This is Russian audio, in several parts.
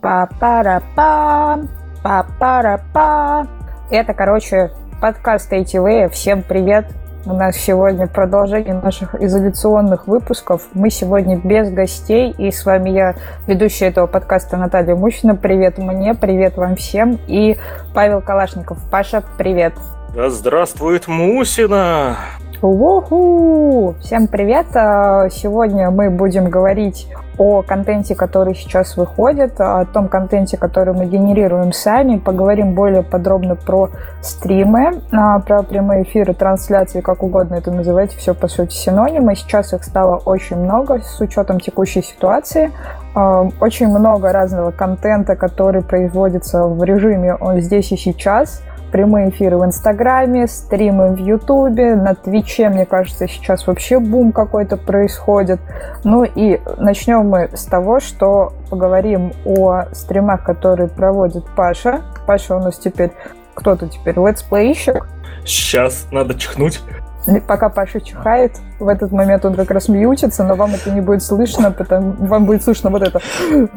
Па-пара-па, па-пара-па. Это, короче, подкаст ATV. Всем привет. У нас сегодня продолжение наших изоляционных выпусков. Мы сегодня без гостей, и с вами я, ведущая этого подкаста Наталья Мущина. Привет мне, привет вам всем. И Павел Калашников. Паша, привет. Да здравствует Мусина! Уху! Всем привет! А, сегодня мы будем говорить о контенте, который сейчас выходит, о том контенте, который мы генерируем сами. Поговорим более подробно про стримы, а, про прямые эфиры, трансляции, как угодно это называйте, все по сути синонимы. Сейчас их стало очень много с учетом текущей ситуации. А, очень много разного контента, который производится в режиме «он здесь и сейчас», прямые эфиры в Инстаграме, стримы в Ютубе, на Твиче, мне кажется, сейчас вообще бум какой-то происходит. Ну и начнем мы с того, что поговорим о стримах, которые проводит Паша. Паша у нас теперь кто-то теперь летсплейщик. Сейчас надо чихнуть. Пока Паша чихает, в этот момент он как раз мьютится, но вам это не будет слышно, потому вам будет слышно вот это.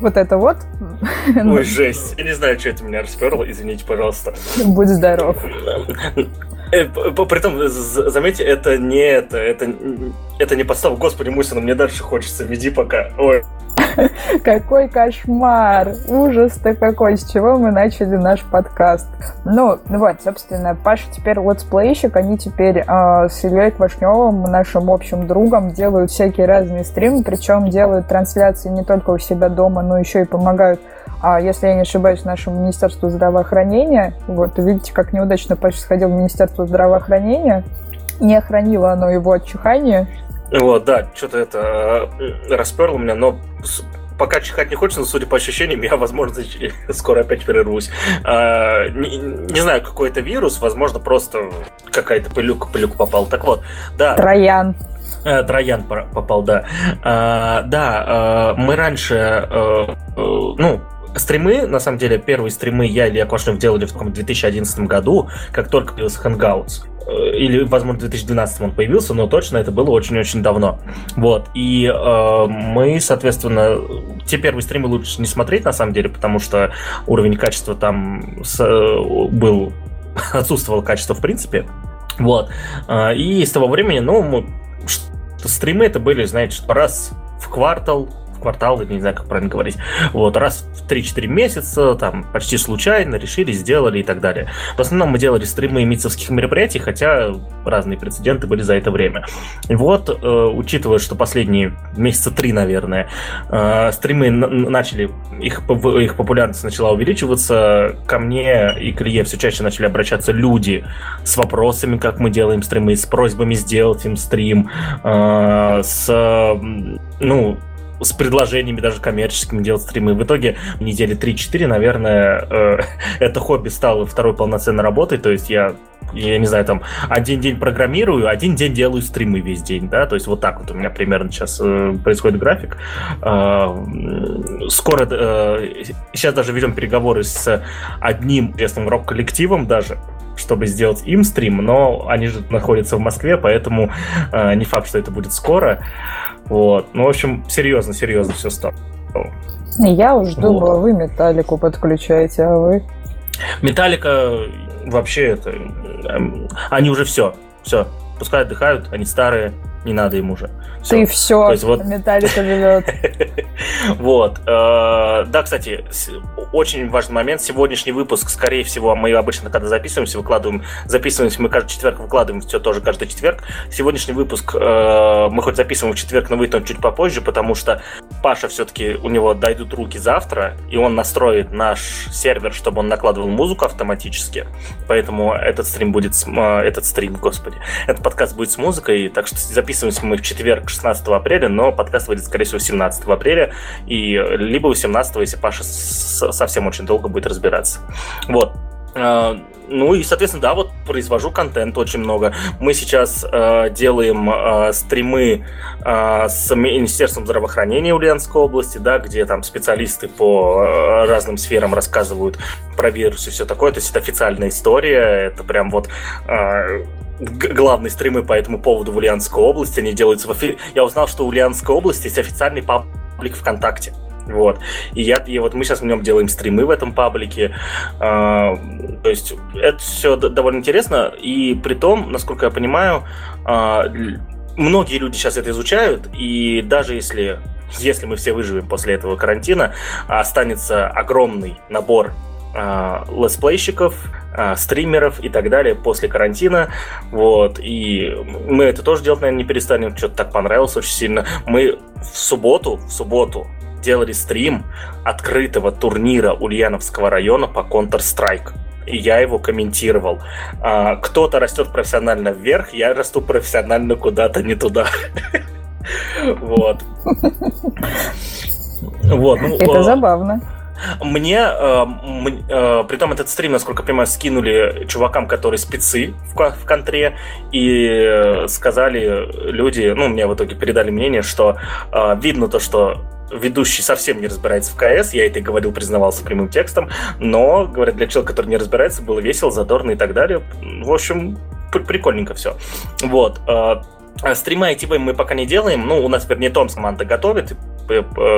Вот это вот. Ой, жесть. Я не знаю, что это меня расперло. Извините, пожалуйста. Будь здоров. Э, Притом, заметьте, это не это, это, это не подстава. Господи, Мусина, мне дальше хочется, веди пока. Ой. Какой кошмар! Ужас-то какой! С чего мы начали наш подкаст? Ну, вот, собственно, Паша теперь летсплейщик, они теперь э, с Ильей Квашневым, нашим общим другом, делают всякие разные стримы, причем делают трансляции не только у себя дома, но еще и помогают а если я не ошибаюсь, нашему Министерству здравоохранения. Вот, видите, как неудачно Паша сходил в Министерство здравоохранения. Не охранило оно его от чихания. Вот, да, что-то это э, расперло меня, но пока чихать не хочется, но, судя по ощущениям, я, возможно, скоро опять прервусь. А, не, не знаю, какой это вирус, возможно, просто какая-то пылюка, пылюка попала. Так вот, да. Троян. Э, Троян попал, да. А, да, а, мы раньше, а, ну, стримы, на самом деле, первые стримы я или Акошнев делали в 2011 году, как только появился Hangouts. Э, или, возможно, в 2012 он появился, но точно это было очень-очень давно. Вот. И э, мы, соответственно, те первые стримы лучше не смотреть, на самом деле, потому что уровень качества там с, э, был... отсутствовало качество в принципе. Вот. Э, и с того времени, ну, мы, стримы это были, знаете, раз в квартал, квартал, не знаю, как правильно говорить. Вот, раз в 3-4 месяца, там, почти случайно решили, сделали и так далее. В основном мы делали стримы митцевских мероприятий, хотя разные прецеденты были за это время. И вот, э, учитывая, что последние месяца три, наверное, э, стримы начали, их, их популярность начала увеличиваться, ко мне и к Илье все чаще начали обращаться люди с вопросами, как мы делаем стримы, с просьбами сделать им стрим, э, с, ну, с предложениями даже коммерческими делать стримы. В итоге в неделе 3-4, наверное, э, это хобби стало второй полноценной работой. То есть я я не знаю, там, один день программирую, один день делаю стримы весь день, да, то есть вот так вот у меня примерно сейчас э, происходит график. Э, скоро, э, сейчас даже ведем переговоры с одним известным рок-коллективом даже, чтобы сделать им стрим, но они же находятся в Москве, поэтому э, не факт, что это будет скоро. Вот. Ну, в общем, серьезно, серьезно все стало. Я уж думала, вы металлику подключаете, а вы? Металлика вообще это... Эм, они уже все. Все. Пускай отдыхают, они старые, не надо им уже. Все. Ты все, То есть, вот... Металлика живет. вот. Э, да, кстати, очень важный момент. Сегодняшний выпуск, скорее всего, мы обычно, когда записываемся, выкладываем, записываемся, мы каждый четверг выкладываем все тоже каждый четверг. Сегодняшний выпуск э, мы хоть записываем в четверг, но выйдет он чуть попозже, потому что Паша все-таки, у него дойдут руки завтра, и он настроит наш сервер, чтобы он накладывал музыку автоматически. Поэтому этот стрим будет, э, этот стрим, господи, этот подкаст будет с музыкой, так что записываемся мы в четверг 16 апреля, но подкаст выйдет, скорее всего, 17 апреля, и либо 18, если Паша совсем очень долго будет разбираться. Вот. А, ну и, соответственно, да, вот произвожу контент очень много. Мы сейчас э, делаем э, стримы э, с Министерством здравоохранения Ульяновской области, да, где там специалисты по э, разным сферам рассказывают про вирус и все такое. То есть это официальная история, это прям вот э, главные стримы по этому поводу в Ульяновской области. Они делаются в эфире. Я узнал, что в Ульяновской области есть официальный паблик ВКонтакте. Вот. И, я, и вот мы сейчас в нем делаем стримы в этом паблике. А, то есть это все довольно интересно. И при том, насколько я понимаю, а, многие люди сейчас это изучают. И даже если, если мы все выживем после этого карантина, останется огромный набор а, летсплейщиков, а, стримеров и так далее после карантина. Вот. И мы это тоже делать, наверное, не перестанем. Что-то так понравилось очень сильно. Мы в субботу, в субботу делали стрим открытого турнира Ульяновского района по Counter-Strike. И я его комментировал. А, кто-то растет профессионально вверх, я расту профессионально куда-то не туда. Вот. Вот. Ну, Это забавно. Мне, э, э, при том этот стрим, насколько я понимаю, скинули чувакам, которые спецы в, в контре, и сказали люди, ну, мне в итоге передали мнение, что э, видно то, что ведущий совсем не разбирается в КС, я это и говорил, признавался прямым текстом, но, говорят, для человека, который не разбирается, было весело, задорно и так далее. В общем, прикольненько все. Вот. Э, стрима ITV мы пока не делаем. Ну, у нас, вернее, Томс команда готовит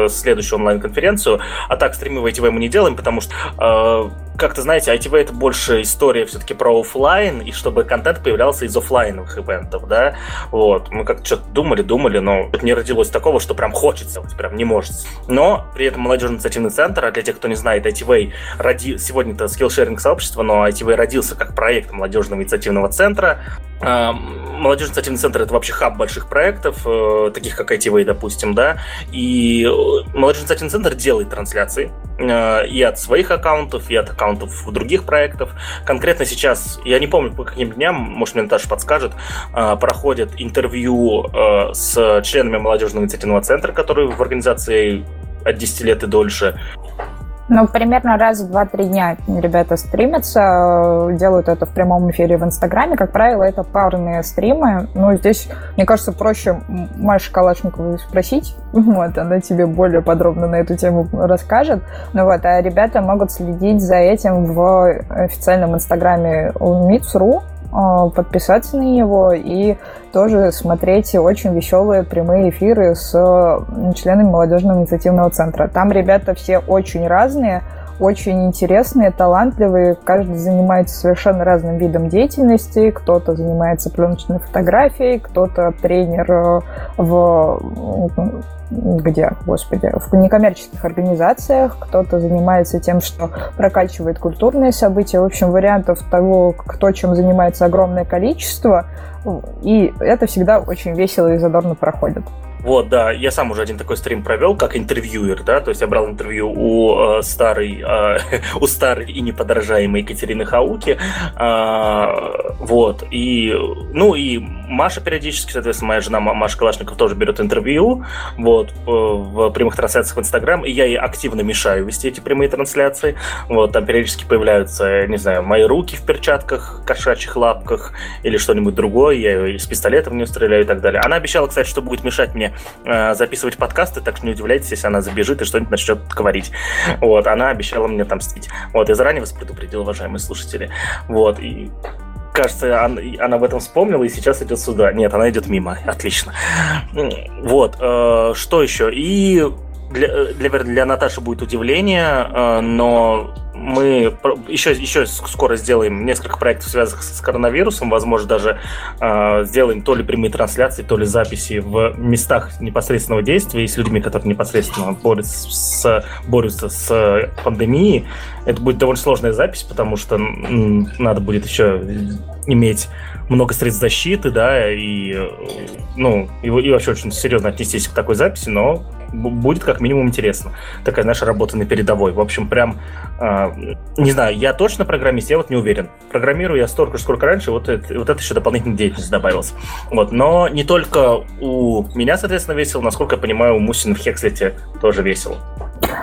следующую онлайн-конференцию. А так, стримы в ITV мы не делаем, потому что э, как-то, знаете, ITV это больше история все-таки про офлайн, и чтобы контент появлялся из офлайновых ивентов, да, вот. Мы как-то что-то думали, думали, но не родилось такого, что прям хочется, вот, прям не может. Но при этом молодежный инициативный центр, а для тех, кто не знает, ITV роди... сегодня это скиллшеринг сообщество, но ITV родился как проект молодежного инициативного центра, а, Молодежный инициативный центр это вообще хаб больших проектов, э, таких как ITV, допустим, да. И молодежный инициативный центр делает трансляции э, и от своих аккаунтов, и от аккаунтов других проектов. Конкретно сейчас, я не помню по каким дням, может мне Наташа подскажет, э, проходят интервью с членами молодежного инициативного центра, которые в организации от 10 лет и дольше. Ну, примерно раз в 2-3 дня ребята стримятся, делают это в прямом эфире в Инстаграме. Как правило, это парные стримы. Ну, здесь, мне кажется, проще Маша Калашникову спросить. Вот, она тебе более подробно на эту тему расскажет. Ну вот, а ребята могут следить за этим в официальном Инстаграме а, подписаться на него и тоже смотреть очень веселые прямые эфиры с членами молодежного инициативного центра. Там ребята все очень разные, очень интересные, талантливые. Каждый занимается совершенно разным видом деятельности. Кто-то занимается пленочной фотографией, кто-то тренер э, в где, господи, в некоммерческих организациях, кто-то занимается тем, что прокачивает культурные события. В общем, вариантов того, кто чем занимается, огромное количество, и это всегда очень весело и задорно проходит. Вот, да, я сам уже один такой стрим провел, как интервьюер, да, то есть я брал интервью у э, старой, э, у старой и неподражаемой Екатерины Хауки, э, вот, и, ну, и Маша периодически, соответственно, моя жена Маша Калашников тоже берет интервью, вот, в прямых трансляциях в Инстаграм, и я ей активно мешаю вести эти прямые трансляции, вот, там периодически появляются, не знаю, мои руки в перчатках, кошачьих лапках или что-нибудь другое, я из пистолета в нее стреляю и так далее. Она обещала, кстати, что будет мешать мне э, записывать подкасты, так что не удивляйтесь, если она забежит и что-нибудь начнет говорить. Вот, она обещала мне отомстить. Вот, я заранее вас предупредил, уважаемые слушатели. Вот, и кажется, она, она в этом вспомнила и сейчас идет сюда. Нет, она идет мимо. Отлично. Вот. Э, что еще? И для, для, для Наташи будет удивление, э, но мы еще, еще скоро сделаем несколько проектов, связанных с коронавирусом. Возможно, даже э, сделаем то ли прямые трансляции, то ли записи в местах непосредственного действия и с людьми, которые непосредственно борются с, борются с пандемией. Это будет довольно сложная запись, потому что надо будет еще иметь много средств защиты, да, и, ну, и, и вообще очень серьезно отнестись к такой записи, но будет как минимум интересно. Такая наша работа на передовой. В общем, прям, э, не знаю, я точно программист, я вот не уверен. Программирую я столько, сколько раньше, вот это, вот это еще дополнительная деятельность добавилась. Вот, но не только у меня, соответственно, весело, насколько я понимаю, у Мусина в Хекслете тоже весело.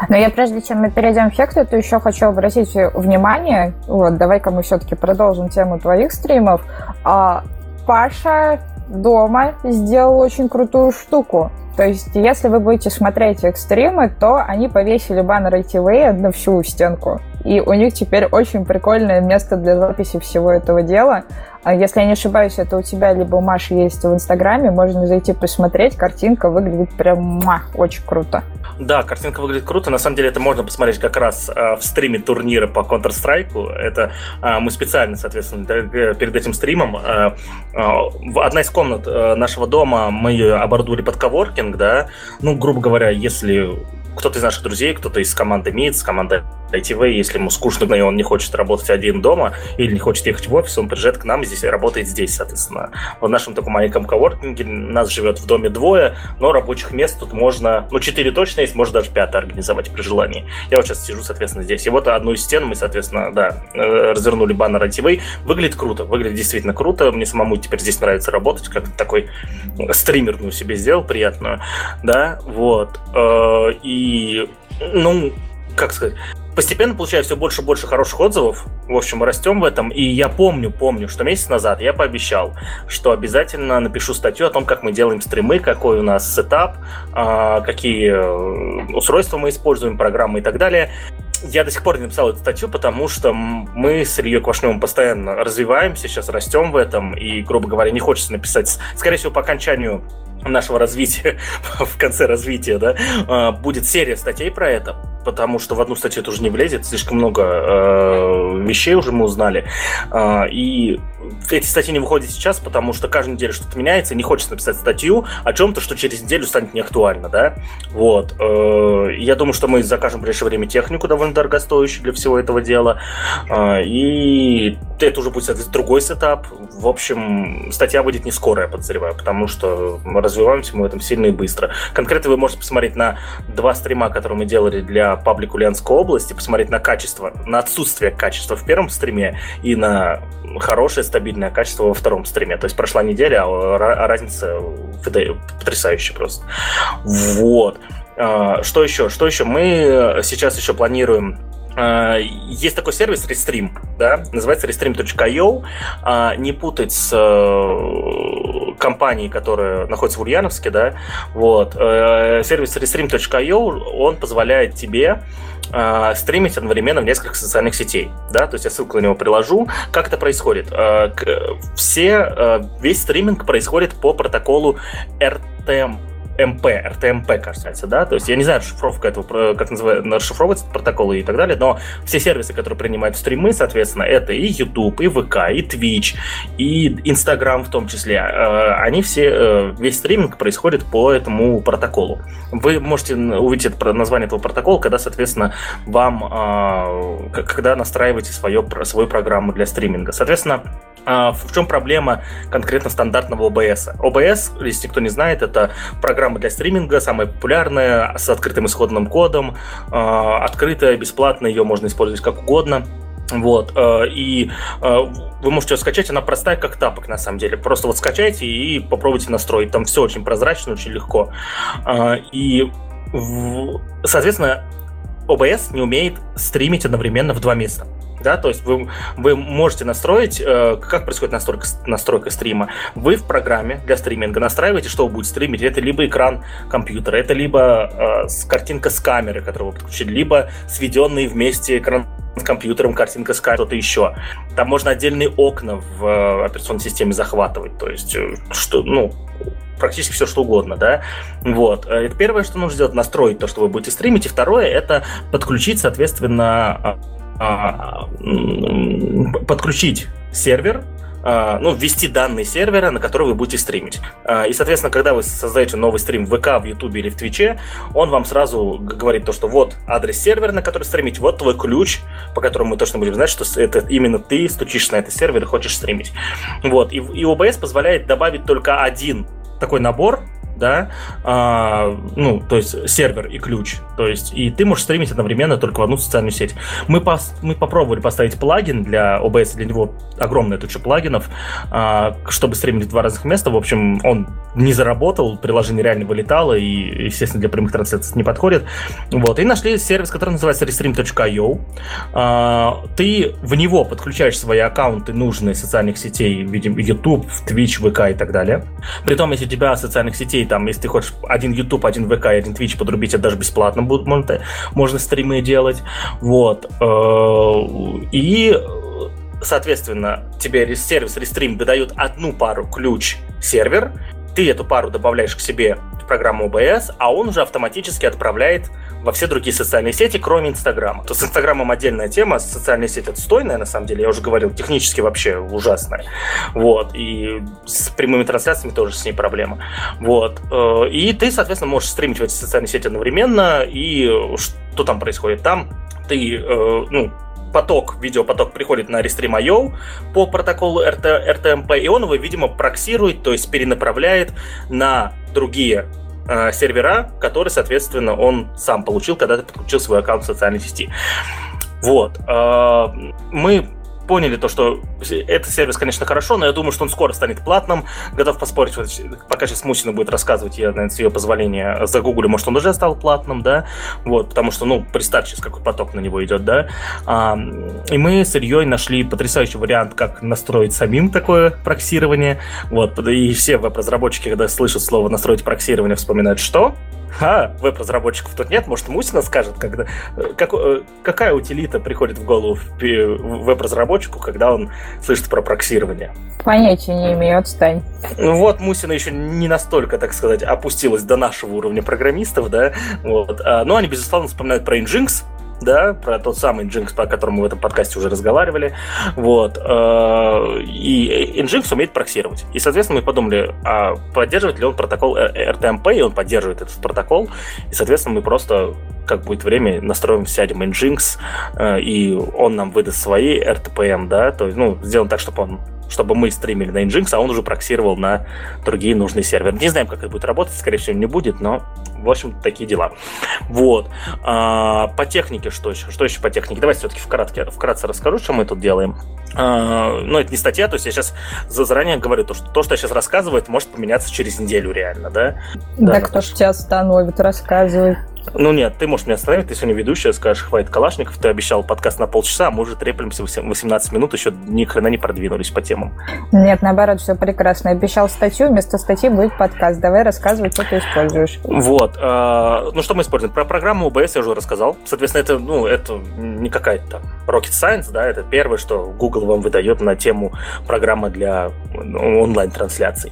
Но я прежде чем мы перейдем в Хекслет, то еще хочу обратить внимание, вот, давай-ка мы все-таки продолжим тему твоих стримов. А, Паша дома сделал очень крутую штуку. То есть, если вы будете смотреть их стримы, то они повесили баннер ITV на всю стенку. И у них теперь очень прикольное место для записи всего этого дела. А если я не ошибаюсь, это у тебя либо у Маши есть в Инстаграме, можно зайти посмотреть, картинка выглядит прям муа, очень круто. Да, картинка выглядит круто. На самом деле это можно посмотреть как раз э, в стриме турнира по Counter-Strike. Это э, мы специально, соответственно, перед этим стримом одна из комнат э, нашего дома мы ее оборудовали под коворкинг, да. Ну, грубо говоря, если кто-то из наших друзей, кто-то из команды МИД, с команды ITV, если ему скучно, и он не хочет работать один дома или не хочет ехать в офис, он приезжает к нам и здесь работает здесь, соответственно. В нашем таком маленьком коворкинге нас живет в доме двое, но рабочих мест тут можно, ну, четыре точно есть, можно даже пятое организовать при желании. Я вот сейчас сижу, соответственно, здесь. И вот одну из стен мы, соответственно, да, э, развернули баннер ITV. Выглядит круто, выглядит действительно круто. Мне самому теперь здесь нравится работать, как такой стримерную себе сделал, приятную, да, вот. Э, и, ну, как сказать, постепенно получаю все больше и больше хороших отзывов. В общем, мы растем в этом. И я помню, помню, что месяц назад я пообещал, что обязательно напишу статью о том, как мы делаем стримы, какой у нас сетап, а, какие э, устройства мы используем, программы и так далее. Я до сих пор не написал эту статью, потому что мы с Ильей Квашневым постоянно развиваемся, сейчас растем в этом, и, грубо говоря, не хочется написать, скорее всего, по окончанию нашего развития, в конце развития, да, а, будет серия статей про это, потому что в одну статью это уже не влезет, слишком много э, вещей уже мы узнали. Э, и эти статьи не выходят сейчас, потому что каждую неделю что-то меняется, не хочется написать статью о чем-то, что через неделю станет неактуально, да. Вот. Э, я думаю, что мы закажем в ближайшее время технику довольно дорогостоящую для всего этого дела. Э, и это уже будет, другой сетап. В общем, статья будет не скоро, я подозреваю, потому что развиваемся мы в этом сильно и быстро. Конкретно вы можете посмотреть на два стрима, которые мы делали для паблик Ульяновской области, посмотреть на качество, на отсутствие качества в первом стриме и на хорошее стабильное качество во втором стриме. То есть прошла неделя, а, а разница потрясающая просто. Вот. А, что еще? Что еще? Мы сейчас еще планируем а, есть такой сервис Restream, да, называется restream.io. Не путать с э, компанией, которая находится в Ульяновске, да, вот. Э, сервис restream.io, он позволяет тебе э, стримить одновременно в нескольких социальных сетей, да, то есть я ссылку на него приложу. Как это происходит? Все, весь стриминг происходит по протоколу RTM МП, РТМП, кажется, да, то есть я не знаю расшифровка этого, как называется, расшифровывается протоколы и так далее, но все сервисы, которые принимают стримы, соответственно, это и YouTube, и ВК, и Twitch, и Instagram в том числе, э, они все, э, весь стриминг происходит по этому протоколу. Вы можете увидеть название этого протокола, когда, соответственно, вам, э, когда настраиваете свое, свою программу для стриминга. Соответственно, в чем проблема конкретно стандартного OBS? OBS, если кто не знает, это программа для стриминга, самая популярная, с открытым исходным кодом, а, открытая, бесплатная, ее можно использовать как угодно. Вот, э, и вы можете ее скачать, она простая, как тапок, на самом деле. Просто вот скачайте и попробуйте настроить. Там все очень прозрачно, очень легко. А, и, соответственно, OBS не умеет стримить одновременно в два места да, то есть вы, вы можете настроить, э, как происходит настройка, настройка стрима. Вы в программе для стриминга настраиваете, что вы будете стримить. Это либо экран компьютера, это либо э, картинка с камеры, которую вы подключили, либо сведенный вместе экран с компьютером, картинка с что-то еще. Там можно отдельные окна в э, операционной системе захватывать, то есть э, что, ну, практически все, что угодно, да. Вот. Э, это первое, что нужно сделать, настроить то, что вы будете стримить. И второе, это подключить, соответственно, а, подключить сервер, а, ну, ввести данные сервера, на который вы будете стримить. А, и, соответственно, когда вы создаете новый стрим в ВК, в Ютубе или в Твиче, он вам сразу говорит то, что вот адрес сервера, на который стримить, вот твой ключ, по которому мы точно будем знать, что это именно ты стучишь на этот сервер и хочешь стримить. Вот. И, и OBS позволяет добавить только один такой набор да, а, ну, то есть сервер и ключ, то есть и ты можешь стримить одновременно только в одну социальную сеть. Мы, пос, мы попробовали поставить плагин для OBS, для него огромная туча плагинов, а, чтобы стримить в два разных места, в общем, он не заработал, приложение реально вылетало, и, естественно, для прямых трансляций не подходит, вот, и нашли сервис, который называется restream.io, а, ты в него подключаешь свои аккаунты нужные социальных сетей, видим, YouTube, Twitch, VK и так далее, при том, если у тебя социальных сетей там, если ты хочешь один YouTube, один ВК один Twitch подрубить, это даже бесплатно будет, можно, можно стримы делать, вот, э, и соответственно, тебе сервис Restream выдает одну пару ключ сервер, ты эту пару добавляешь к себе программу OBS, а он уже автоматически отправляет во все другие социальные сети, кроме Инстаграма. То с Инстаграмом отдельная тема, социальные сети отстойная, на самом деле, я уже говорил, технически вообще ужасная. Вот, и с прямыми трансляциями тоже с ней проблема. Вот, э, и ты, соответственно, можешь стримить в эти социальные сети одновременно, и что там происходит? Там ты, э, ну, поток, видеопоток приходит на Restream.io по протоколу RT, RTMP, и он его, видимо, проксирует, то есть перенаправляет на другие э, сервера, которые, соответственно, он сам получил, когда ты подключил свой аккаунт в социальной сети. Вот. Э, мы поняли то, что этот сервис, конечно, хорошо, но я думаю, что он скоро станет платным. Готов поспорить, пока сейчас Мусина будет рассказывать, я, наверное, с ее позволения загуглю, может, он уже стал платным, да, вот, потому что, ну, представь сейчас, какой поток на него идет, да. А, и мы с Ильей нашли потрясающий вариант, как настроить самим такое проксирование, вот, и все веб-разработчики, когда слышат слово «настроить проксирование», вспоминают, что? А, веб-разработчиков тут нет, может, Мусина скажет, когда, э, как, э, какая утилита приходит в голову веб-разработчику, когда он слышит про проксирование? Понятия не имею, отстань. Ну вот, Мусина еще не настолько, так сказать, опустилась до нашего уровня программистов, да, вот. А, но они, безусловно, вспоминают про Nginx, да, про тот самый Nginx, по которому мы в этом подкасте уже разговаривали, вот, э, и Nginx умеет проксировать. И, соответственно, мы подумали, а поддерживает ли он протокол RTMP, и он поддерживает этот протокол, и, соответственно, мы просто как будет время, настроим, сядем Nginx, э, и он нам выдаст свои RTPM, да, то есть, ну, сделаем так, чтобы он чтобы мы стримили на Nginx, а он уже проксировал на другие нужные серверы. Не знаем, как это будет работать, скорее всего, не будет, но, в общем, такие дела. Вот. А, по технике что еще? Что еще по технике? Давайте все-таки вкратце, вкратце расскажу, что мы тут делаем. А, ну, это не статья, то есть я сейчас заранее говорю, то, что то, что я сейчас рассказываю, может поменяться через неделю реально, да? Да, да кто ж тебя остановит рассказывать? Ну нет, ты можешь меня остановить, ты сегодня ведущая, скажешь, хватит Калашников, ты обещал подкаст на полчаса, а мы уже треплемся 18 минут, еще ни хрена не продвинулись по темам. Нет, наоборот, все прекрасно. Обещал статью, вместо статьи будет подкаст. Давай рассказывай, что ты используешь. Вот. Э, ну, что мы используем? Про программу OBS я уже рассказал. Соответственно, это, ну, это не какая-то rocket science, да, это первое, что Google вам выдает на тему программы для ну, онлайн-трансляций.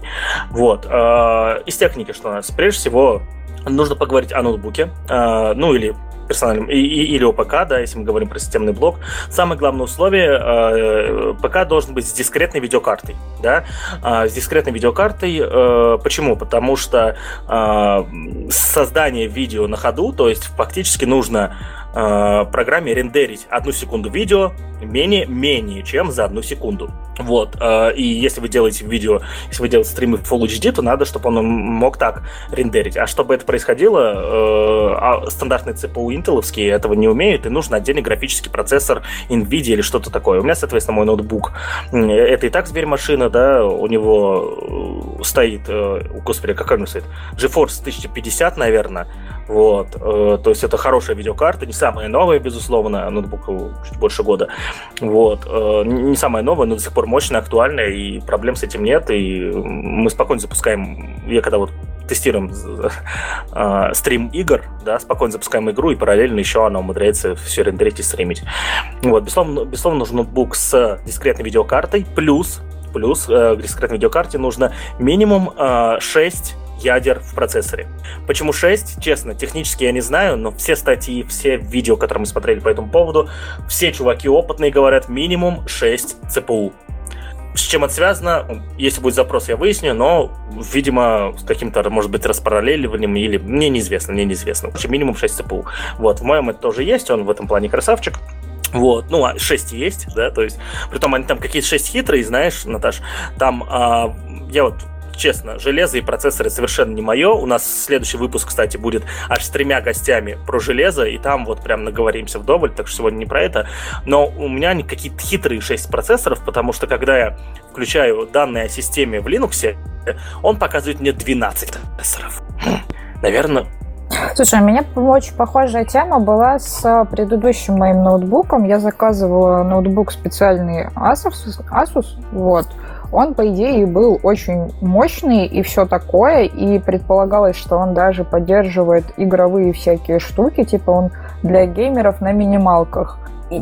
Вот. Э, из техники что у нас? Прежде всего, нужно поговорить о ноутбуке, э, ну или персональном, и, и, или ПК, да, если мы говорим про системный блок. Самое главное условие, э, ПК должен быть с дискретной видеокартой, да, э, с дискретной видеокартой. Э, почему? Потому что э, создание видео на ходу, то есть фактически нужно э, программе рендерить одну секунду видео менее, менее чем за одну секунду. Вот. Э, и если вы делаете видео, если вы делаете стримы в Full HD, то надо, чтобы он мог так рендерить. А чтобы это происходило, э, а стандартные CPU интеловские этого не умеют, и нужен отдельный графический процессор NVIDIA или что-то такое. У меня, соответственно, мой ноутбук, это и так зверь-машина, да, у него э, стоит, господи, какой у него стоит? GeForce 1050, наверное, вот, то есть это хорошая видеокарта, не самая новая, безусловно, ноутбуку чуть больше года, вот, не самая новая, но до сих пор мощная, актуальная, и проблем с этим нет, и мы спокойно запускаем, я когда вот тестируем э, стрим игр, да, спокойно запускаем игру, и параллельно еще она умудряется все рендерить и стримить. Вот, безусловно, безусловно нужен ноутбук с дискретной видеокартой, плюс, плюс э, дискретной видеокарте нужно минимум э, 6 ядер в процессоре. Почему 6? Честно, технически я не знаю, но все статьи, все видео, которые мы смотрели по этому поводу, все чуваки опытные говорят минимум 6 ЦПУ. С чем это связано, если будет запрос, я выясню, но, видимо, с каким-то, может быть, распараллеливанием или... Мне неизвестно, мне неизвестно. В минимум 6 ЦПУ. Вот, в моем это тоже есть, он в этом плане красавчик. Вот, ну, а 6 есть, да, то есть, притом они там какие-то 6 хитрые, знаешь, Наташ, там, а, я вот честно, железо и процессоры совершенно не мое. У нас следующий выпуск, кстати, будет аж с тремя гостями про железо, и там вот прям наговоримся вдоволь, так что сегодня не про это. Но у меня какие-то хитрые 6 процессоров, потому что когда я включаю данные о системе в Linux, он показывает мне 12 процессоров. Хм, наверное, Слушай, у меня очень похожая тема была с предыдущим моим ноутбуком. Я заказывала ноутбук специальный Asus, Asus вот. Он, по идее, был очень мощный и все такое, и предполагалось, что он даже поддерживает игровые всякие штуки, типа он для геймеров на минималках.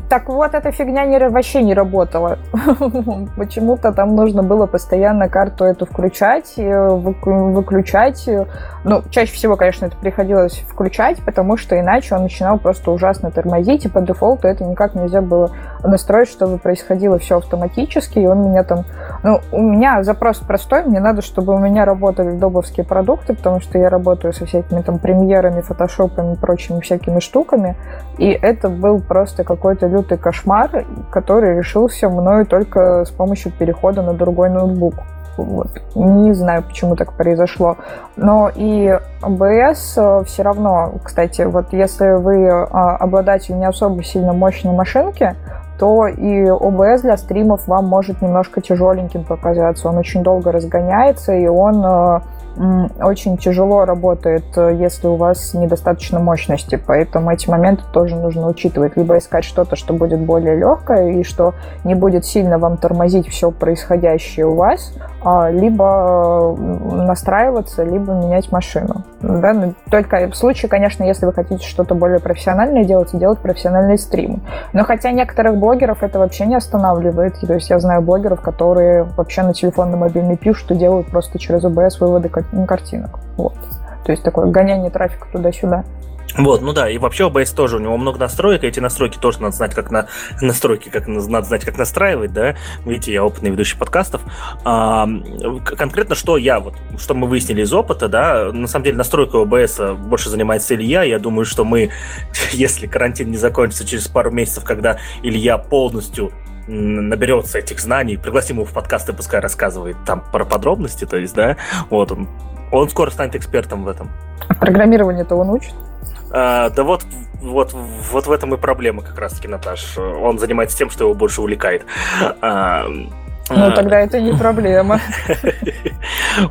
Так вот, эта фигня не, вообще не работала. Почему-то там нужно было постоянно карту эту включать, э, выключать. Ну, чаще всего, конечно, это приходилось включать, потому что иначе он начинал просто ужасно тормозить, и по дефолту это никак нельзя было настроить, чтобы происходило все автоматически, и он меня там... Ну, у меня запрос простой, мне надо, чтобы у меня работали добовские продукты, потому что я работаю со всякими там премьерами, фотошопами и прочими всякими штуками, и это был просто какой-то лютый кошмар, который решился мною только с помощью перехода на другой ноутбук. Вот. Не знаю, почему так произошло. Но и OBS э, все равно, кстати, вот если вы а, обладатель не особо сильно мощной машинки, то и OBS для стримов вам может немножко тяжеленьким показаться. Он очень долго разгоняется, и он э, очень тяжело работает, э, если у вас недостаточно мощности, поэтому эти моменты тоже нужно учитывать. Либо искать что-то, что будет более легкое и что не будет сильно вам тормозить все происходящее у вас, а, либо настраиваться, либо менять машину. Да? Ну, только в случае, конечно, если вы хотите что-то более профессиональное делать, делать профессиональный стрим. Но хотя некоторых блогеров это вообще не останавливает. То есть я знаю блогеров, которые вообще на телефон, на мобильный пишут и делают просто через OBS выводы картинок. Вот. То есть такое гоняние трафика туда-сюда. Вот, ну да, и вообще OBS тоже, у него много настроек, и эти настройки тоже надо знать, как на настройки, как надо знать, как настраивать, да. Видите, я опытный ведущий подкастов. А, конкретно, что я, вот, что мы выяснили из опыта, да, на самом деле настройкой OBS больше занимается Илья, я думаю, что мы, если карантин не закончится через пару месяцев, когда Илья полностью наберется этих знаний, пригласим его в подкаст и пускай рассказывает там про подробности, то есть, да, вот он, он скоро станет экспертом в этом. А программирование-то он учит? А, да вот, вот, вот в этом и проблема как раз-таки, Наташ. Он занимается тем, что его больше увлекает. А, ну, тогда это не проблема.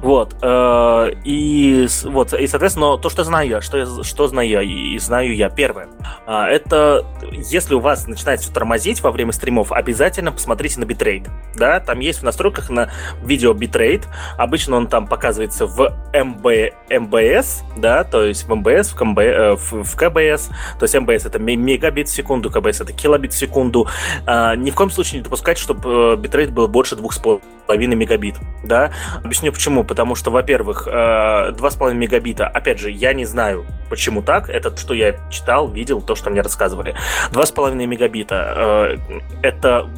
Вот. Э, и, вот, и, соответственно, то, что знаю я, что, что знаю я, и знаю я, первое, а, это если у вас начинает все тормозить во время стримов, обязательно посмотрите на битрейт. Да, там есть в настройках на видео битрейт. Обычно он там показывается в MB, MBS, да, то есть в MBS, в, КМБ, э, в, в КБС. То есть MBS это мегабит в секунду, КБС это килобит в секунду. Ни в коем случае не допускайте, чтобы э, битрейт был больше больше 2,5 мегабит, да. Объясню почему. Потому что, во-первых, 2,5 э, мегабита, опять же, я не знаю, почему так. Это что я читал, видел, то, что мне рассказывали. 2,5 мегабита э, это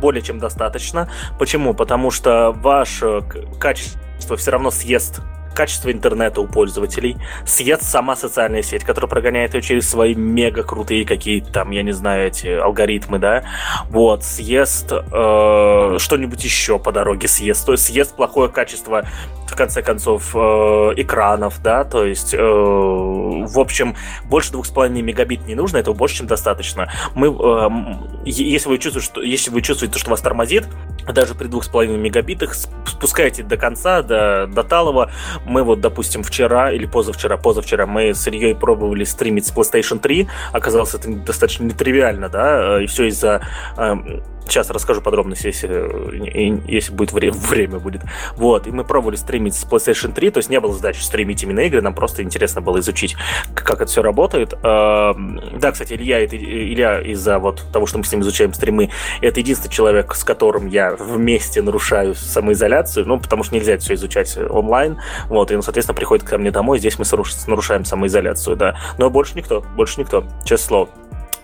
более чем достаточно. Почему? Потому что ваше качество все равно съест качество интернета у пользователей, съест сама социальная сеть, которая прогоняет ее через свои мега крутые какие-то там, я не знаю, эти алгоритмы, да, вот, съест э, что-нибудь еще по дороге съест, то есть съест плохое качество, в конце концов, э, экранов, да, то есть, э, в общем, больше 2,5 мегабит не нужно, этого больше, чем достаточно. Мы, э, если вы чувствуете, что, если вы чувствуете, что вас тормозит, даже при 2,5 мегабитах, спускайте до конца, до, до талого, мы вот, допустим, вчера или позавчера, позавчера мы с Ильей пробовали стримить с PlayStation 3, оказалось это достаточно нетривиально, да, и все из-за эм, Сейчас расскажу подробности, если, если будет время, время будет. Вот, и мы пробовали стримить с PlayStation 3, то есть не было задачи стримить именно игры, нам просто интересно было изучить, как это все работает. Эм, да, кстати, Илья, это, Илья из-за вот того, что мы с ним изучаем стримы, это единственный человек, с которым я вместе нарушаю самоизоляцию, ну, потому что нельзя это все изучать онлайн, вот, и он, соответственно, приходит ко мне домой, здесь мы нарушаем самоизоляцию, да. Но больше никто, больше никто, честное слово.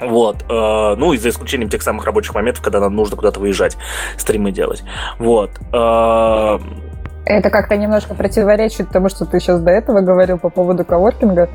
Вот. Э, ну, и за исключением тех самых рабочих моментов, когда нам нужно куда-то выезжать, стримы делать. Вот. Э, Это как-то немножко противоречит тому, что ты сейчас до этого говорил по поводу коворкинга.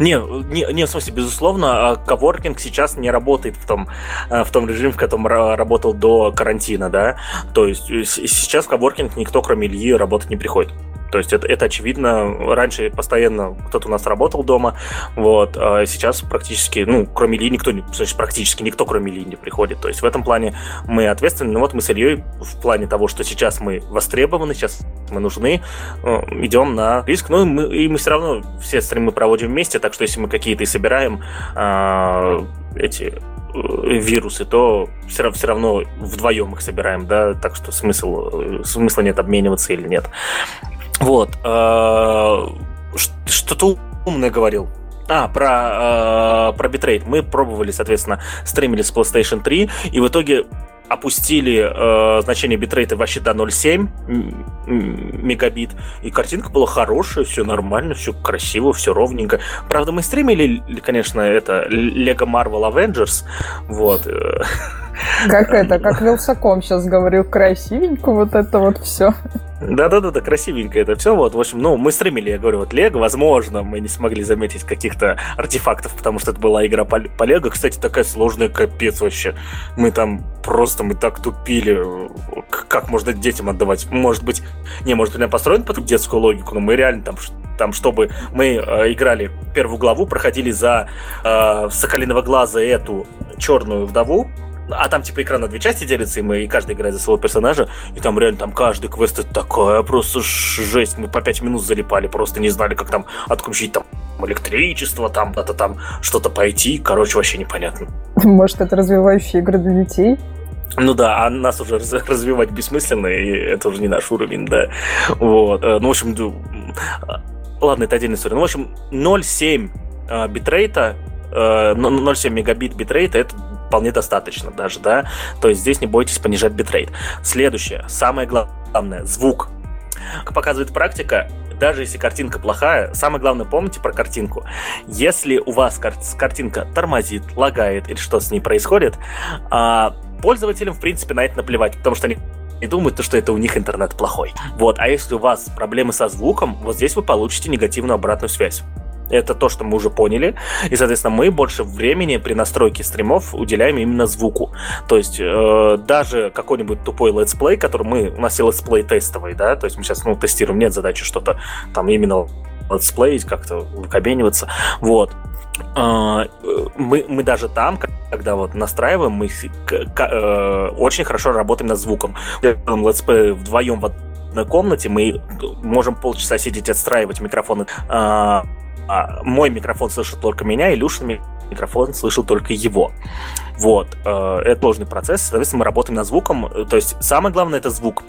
Не, не, не, в смысле, безусловно, а коворкинг сейчас не работает в том, э, в том режиме, в котором работал до карантина, да. То есть сейчас в коворкинг никто, кроме Ильи, работать не приходит. То есть это, это очевидно. Раньше постоянно кто-то у нас работал дома, вот, а сейчас практически, ну, кроме Ильи, никто значит, практически никто, кроме Ильи, не приходит. То есть в этом плане мы ответственны. Ну вот мы с Ильей в плане того, что сейчас мы востребованы, сейчас мы нужны, э, идем на риск. Ну мы, и мы все равно все стримы проводим вместе, так что если мы какие-то и собираем э, эти вирусы, то все, все равно вдвоем их собираем, да, так что смысл, э, смысла нет обмениваться или нет. Вот. Э, что-то умное говорил. А, про, э, про битрейт. Мы пробовали, соответственно, стримили с PlayStation 3, и в итоге опустили э, значение битрейта вообще до 0,7 мегабит, и картинка была хорошая, все нормально, все красиво, все ровненько. Правда, мы стримили, конечно, это Lego Marvel Avengers, вот. Э. Как это, как Вилсаком сейчас говорил, красивенько вот это вот все. Да-да-да, красивенько это все. Вот, в общем, ну, мы стримили, я говорю, вот Лего, возможно, мы не смогли заметить каких-то артефактов, потому что это была игра по, по Лего. Кстати, такая сложная, капец вообще. Мы там просто, мы так тупили. Как можно детям отдавать? Может быть, не, может быть, я построен под детскую логику, но мы реально там там, чтобы мы э, играли первую главу, проходили за э, Соколиного глаза эту черную вдову, а там типа экран на две части делится, и мы и каждый играет за своего персонажа, и там реально там каждый квест это такая просто жесть. Мы по пять минут залипали, просто не знали, как там отключить там электричество, там это там что-то пойти. Короче, вообще непонятно. Может, это развивающие игры для детей? Ну да, а нас уже развивать бессмысленно, и это уже не наш уровень, да. Вот. Э, ну, в общем, ладно, это отдельная история. Ну, в общем, 0,7 э, битрейта 0,7 мегабит битрейта это вполне достаточно даже, да. То есть здесь не бойтесь понижать битрейт. Следующее, самое главное, звук. Как показывает практика, даже если картинка плохая, самое главное помните про картинку. Если у вас кар- картинка тормозит, лагает или что с ней происходит, а, пользователям, в принципе, на это наплевать, потому что они и думают, что это у них интернет плохой. Вот, а если у вас проблемы со звуком, вот здесь вы получите негативную обратную связь. Это то, что мы уже поняли. И, соответственно, мы больше времени при настройке стримов уделяем именно звуку. То есть э, даже какой-нибудь тупой летсплей, который мы... У нас и летсплей тестовый, да, то есть мы сейчас, ну, тестируем, нет задачи что-то там именно летсплеить, как-то выкобениваться. Вот. Э, мы, мы даже там, когда вот настраиваем, мы э, очень хорошо работаем над звуком. Делаем летсплей вдвоем в одной комнате, мы можем полчаса сидеть, отстраивать микрофоны э, а, мой микрофон слышит только меня, Илюшин микрофон слышал только его. Вот, э, это сложный процесс, соответственно, мы работаем над звуком, то есть самое главное это звук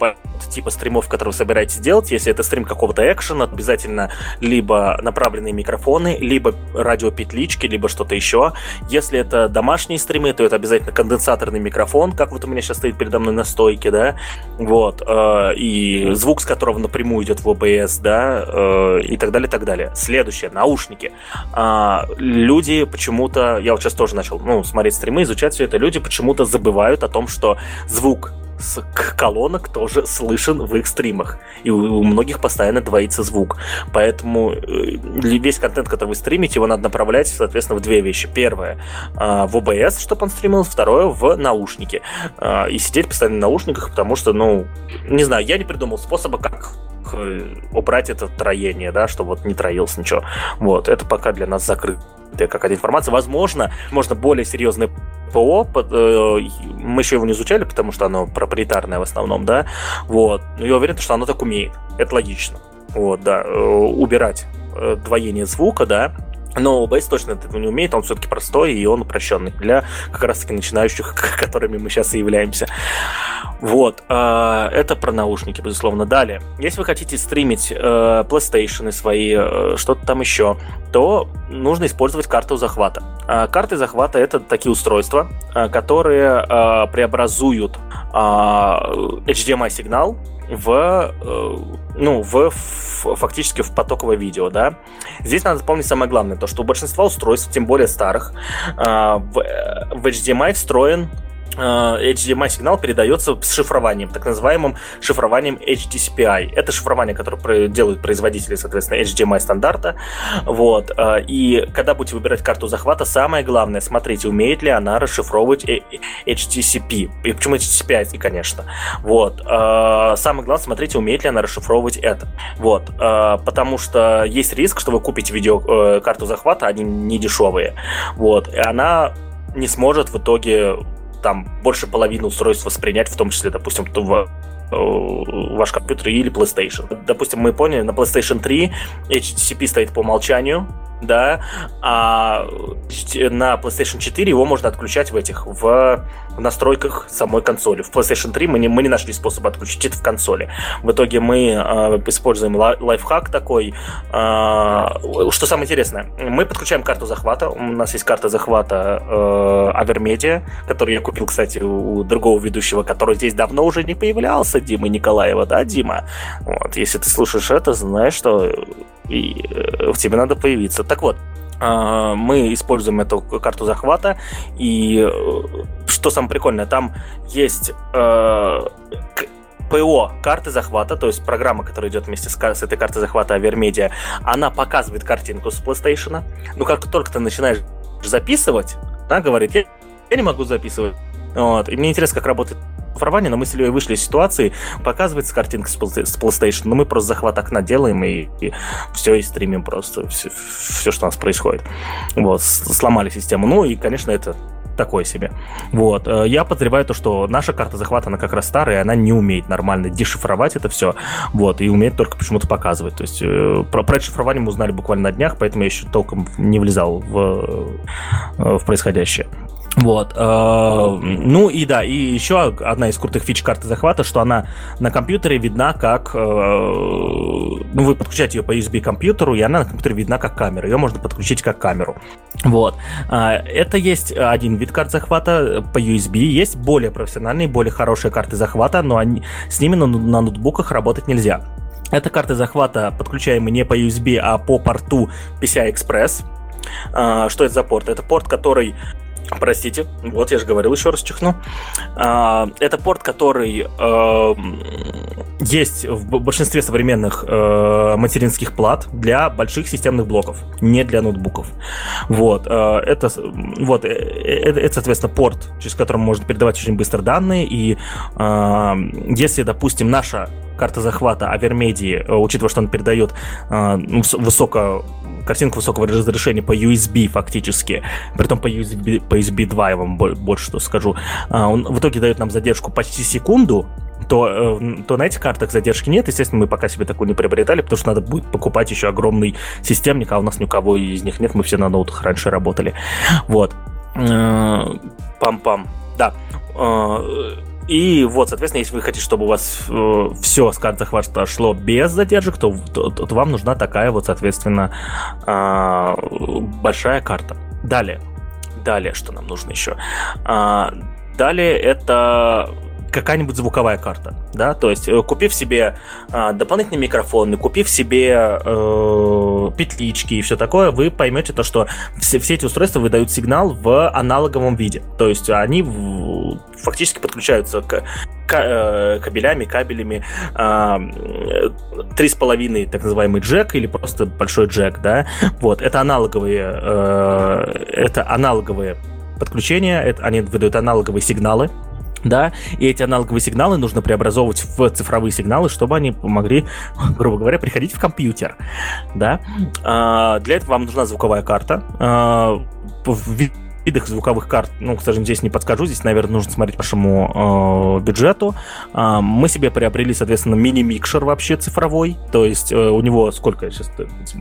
типа стримов, которые вы собираетесь делать, если это стрим какого-то экшена, обязательно либо направленные микрофоны, либо радиопетлички, либо что-то еще. Если это домашние стримы, то это обязательно конденсаторный микрофон, как вот у меня сейчас стоит передо мной на стойке, да, вот, э, и звук, с которого напрямую идет в OBS, да, э, и так далее, и так далее. Следующее, наушники. А, люди почему-то, я вот сейчас тоже начал, ну, смотреть стримы, изучать изучать все это, люди почему-то забывают о том, что звук с колонок тоже слышен в их стримах. И у, у многих постоянно двоится звук. Поэтому э, весь контент, который вы стримите, его надо направлять, соответственно, в две вещи. Первое э, в OBS, чтобы он стримил. Второе в наушники. Э, и сидеть постоянно в наушниках, потому что, ну, не знаю, я не придумал способа, как убрать это троение, да, чтобы вот не троилось ничего. Вот, это пока для нас закрытая какая-то информация. Возможно, можно более серьезные ПО, э, мы еще его не изучали, потому что оно проприетарное в основном, да, вот, но я уверен, что оно так умеет, это логично, вот, да, э, убирать э, двоение звука, да, но OBS точно этого не умеет, он все-таки простой и он упрощенный для как раз-таки начинающих, которыми мы сейчас и являемся. Вот, э, это про наушники, безусловно. Далее, если вы хотите стримить э, PlayStation свои, э, что-то там еще, то нужно использовать карту захвата. Э, карты захвата это такие устройства, э, которые преобразуют э, HDMI сигнал в, э, ну, в, фактически в потоковое видео, да. Здесь надо помнить самое главное, то, что у большинства устройств, тем более старых, э, в, в HDMI встроен Э, HDMI сигнал передается с шифрованием, так называемым шифрованием HDCPI. Это шифрование, которое делают производители, соответственно, HDMI стандарта. Вот. Э, и когда будете выбирать карту захвата, самое главное, смотрите, умеет ли она расшифровывать HDCP. И почему HDCPI, конечно. Вот. Э, самое главное, смотрите, умеет ли она расшифровывать это. Вот. Потому что есть риск, что вы купите видео карту захвата, они не дешевые. Вот. И она не сможет в итоге там больше половины устройств воспринять, в том числе, допустим, в э, ваш компьютер или PlayStation. Допустим, мы поняли, на PlayStation 3 HTTP стоит по умолчанию, да, а на PlayStation 4 его можно отключать в этих, в настройках самой консоли. В PlayStation 3 мы не, мы не нашли способа отключить это в консоли. В итоге мы э, используем лайфхак такой. Э, что самое интересное, мы подключаем карту захвата. У нас есть карта захвата э, Авермедиа, которую я купил, кстати, у другого ведущего, который здесь давно уже не появлялся, Дима Николаева, да, Дима? Вот, если ты слушаешь это, знаешь, что и э, в тебе надо появиться. Так вот, мы используем эту карту захвата, и э, что самое прикольное, там есть э, ПО карты захвата, то есть программа, которая идет вместе с, с этой картой захвата Авермедиа, она показывает картинку с PlayStation. Ну, как только ты начинаешь записывать, она говорит, я, я не могу записывать. Вот. И мне интересно, как работает цифрование, но мы с Ильей вышли из ситуации, показывается картинка с PlayStation, но мы просто захват окна делаем и, и все, и стримим просто все, все, что у нас происходит. Вот, сломали систему. Ну и, конечно, это такое себе. Вот. Э, я подозреваю то, что наша карта захвата, она как раз старая, она не умеет нормально дешифровать это все, вот, и умеет только почему-то показывать. То есть э, про, про шифрование мы узнали буквально на днях, поэтому я еще толком не влезал в, э, в происходящее. Вот. Э, ну и да, и еще одна из крутых фич карты захвата, что она на компьютере видна как... Э, ну, вы подключаете ее по USB компьютеру, и она на компьютере видна как камера. Ее можно подключить как камеру. Вот. Э, это есть один вид карт захвата по USB. Есть более профессиональные, более хорошие карты захвата, но они, с ними на, ноутбуках работать нельзя. Это карты захвата, подключаемые не по USB, а по порту PCI Express. Что это за порт? Это порт, который Простите, вот я же говорил, еще раз чихну. А, это порт, который э, есть в большинстве современных э, материнских плат для больших системных блоков, не для ноутбуков. Вот, э, это, вот, это, это, соответственно, порт, через который можно передавать очень быстро данные, и если, допустим, наша карта захвата Авермедии, учитывая, что он передает ну, высоко картинку высокого разрешения по USB фактически, при том по USB, по USB 2 я вам больше что скажу, а, он в итоге дает нам задержку почти секунду, то, э, то на этих картах задержки нет. Естественно, мы пока себе такую не приобретали, потому что надо будет покупать еще огромный системник, а у нас ни у кого из них нет, мы все на ноутах раньше работали. Вот. Э, пам-пам. Да. Э, и вот, соответственно, если вы хотите, чтобы у вас э, все с карт захвата шло без задержек, то, то, то вам нужна такая вот, соответственно, э, большая карта. Далее. Далее, что нам нужно еще? А, далее это какая-нибудь звуковая карта, да, то есть э, купив себе э, дополнительный микрофон, купив себе э, петлички и все такое, вы поймете то, что все, все эти устройства выдают сигнал в аналоговом виде, то есть они в, фактически подключаются к э, кабелями, кабелями три с половиной так называемый джек или просто большой джек, да, вот это аналоговые, э, это аналоговые подключения, это, они выдают аналоговые сигналы, да, и эти аналоговые сигналы нужно преобразовывать в цифровые сигналы, чтобы они могли, грубо говоря, приходить в компьютер, да. А, для этого вам нужна звуковая карта. А, в видах звуковых карт, ну, к сожалению, здесь не подскажу, здесь, наверное, нужно смотреть вашему э, бюджету. Э, мы себе приобрели, соответственно, мини-микшер вообще цифровой, то есть э, у него сколько сейчас...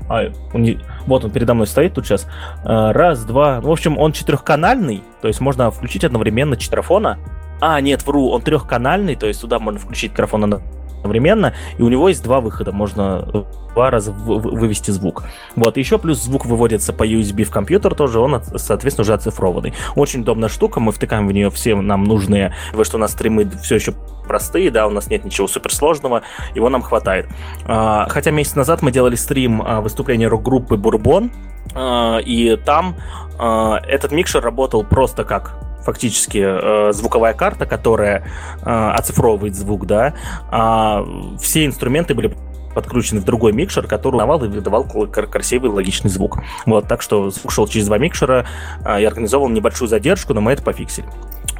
А, он, вот он передо мной стоит тут сейчас. Э, раз, два... В общем, он четырехканальный, то есть можно включить одновременно четырофона, а, нет, вру, он трехканальный, то есть туда можно включить микрофон одновременно, и у него есть два выхода, можно два раза вывести звук. Вот, еще плюс звук выводится по USB в компьютер тоже, он, соответственно, уже оцифрованный. Очень удобная штука, мы втыкаем в нее все нам нужные, вы что у нас стримы все еще простые, да, у нас нет ничего суперсложного, его нам хватает. А, хотя месяц назад мы делали стрим а, выступления рок-группы Бурбон, а, и там этот микшер работал просто как фактически э, звуковая карта, которая э, оцифровывает звук, да, а все инструменты были подключены в другой микшер, который узнавал и выдавал красивый логичный звук. Вот, так что звук шел через два микшера, э, я организовал небольшую задержку, но мы это пофиксили.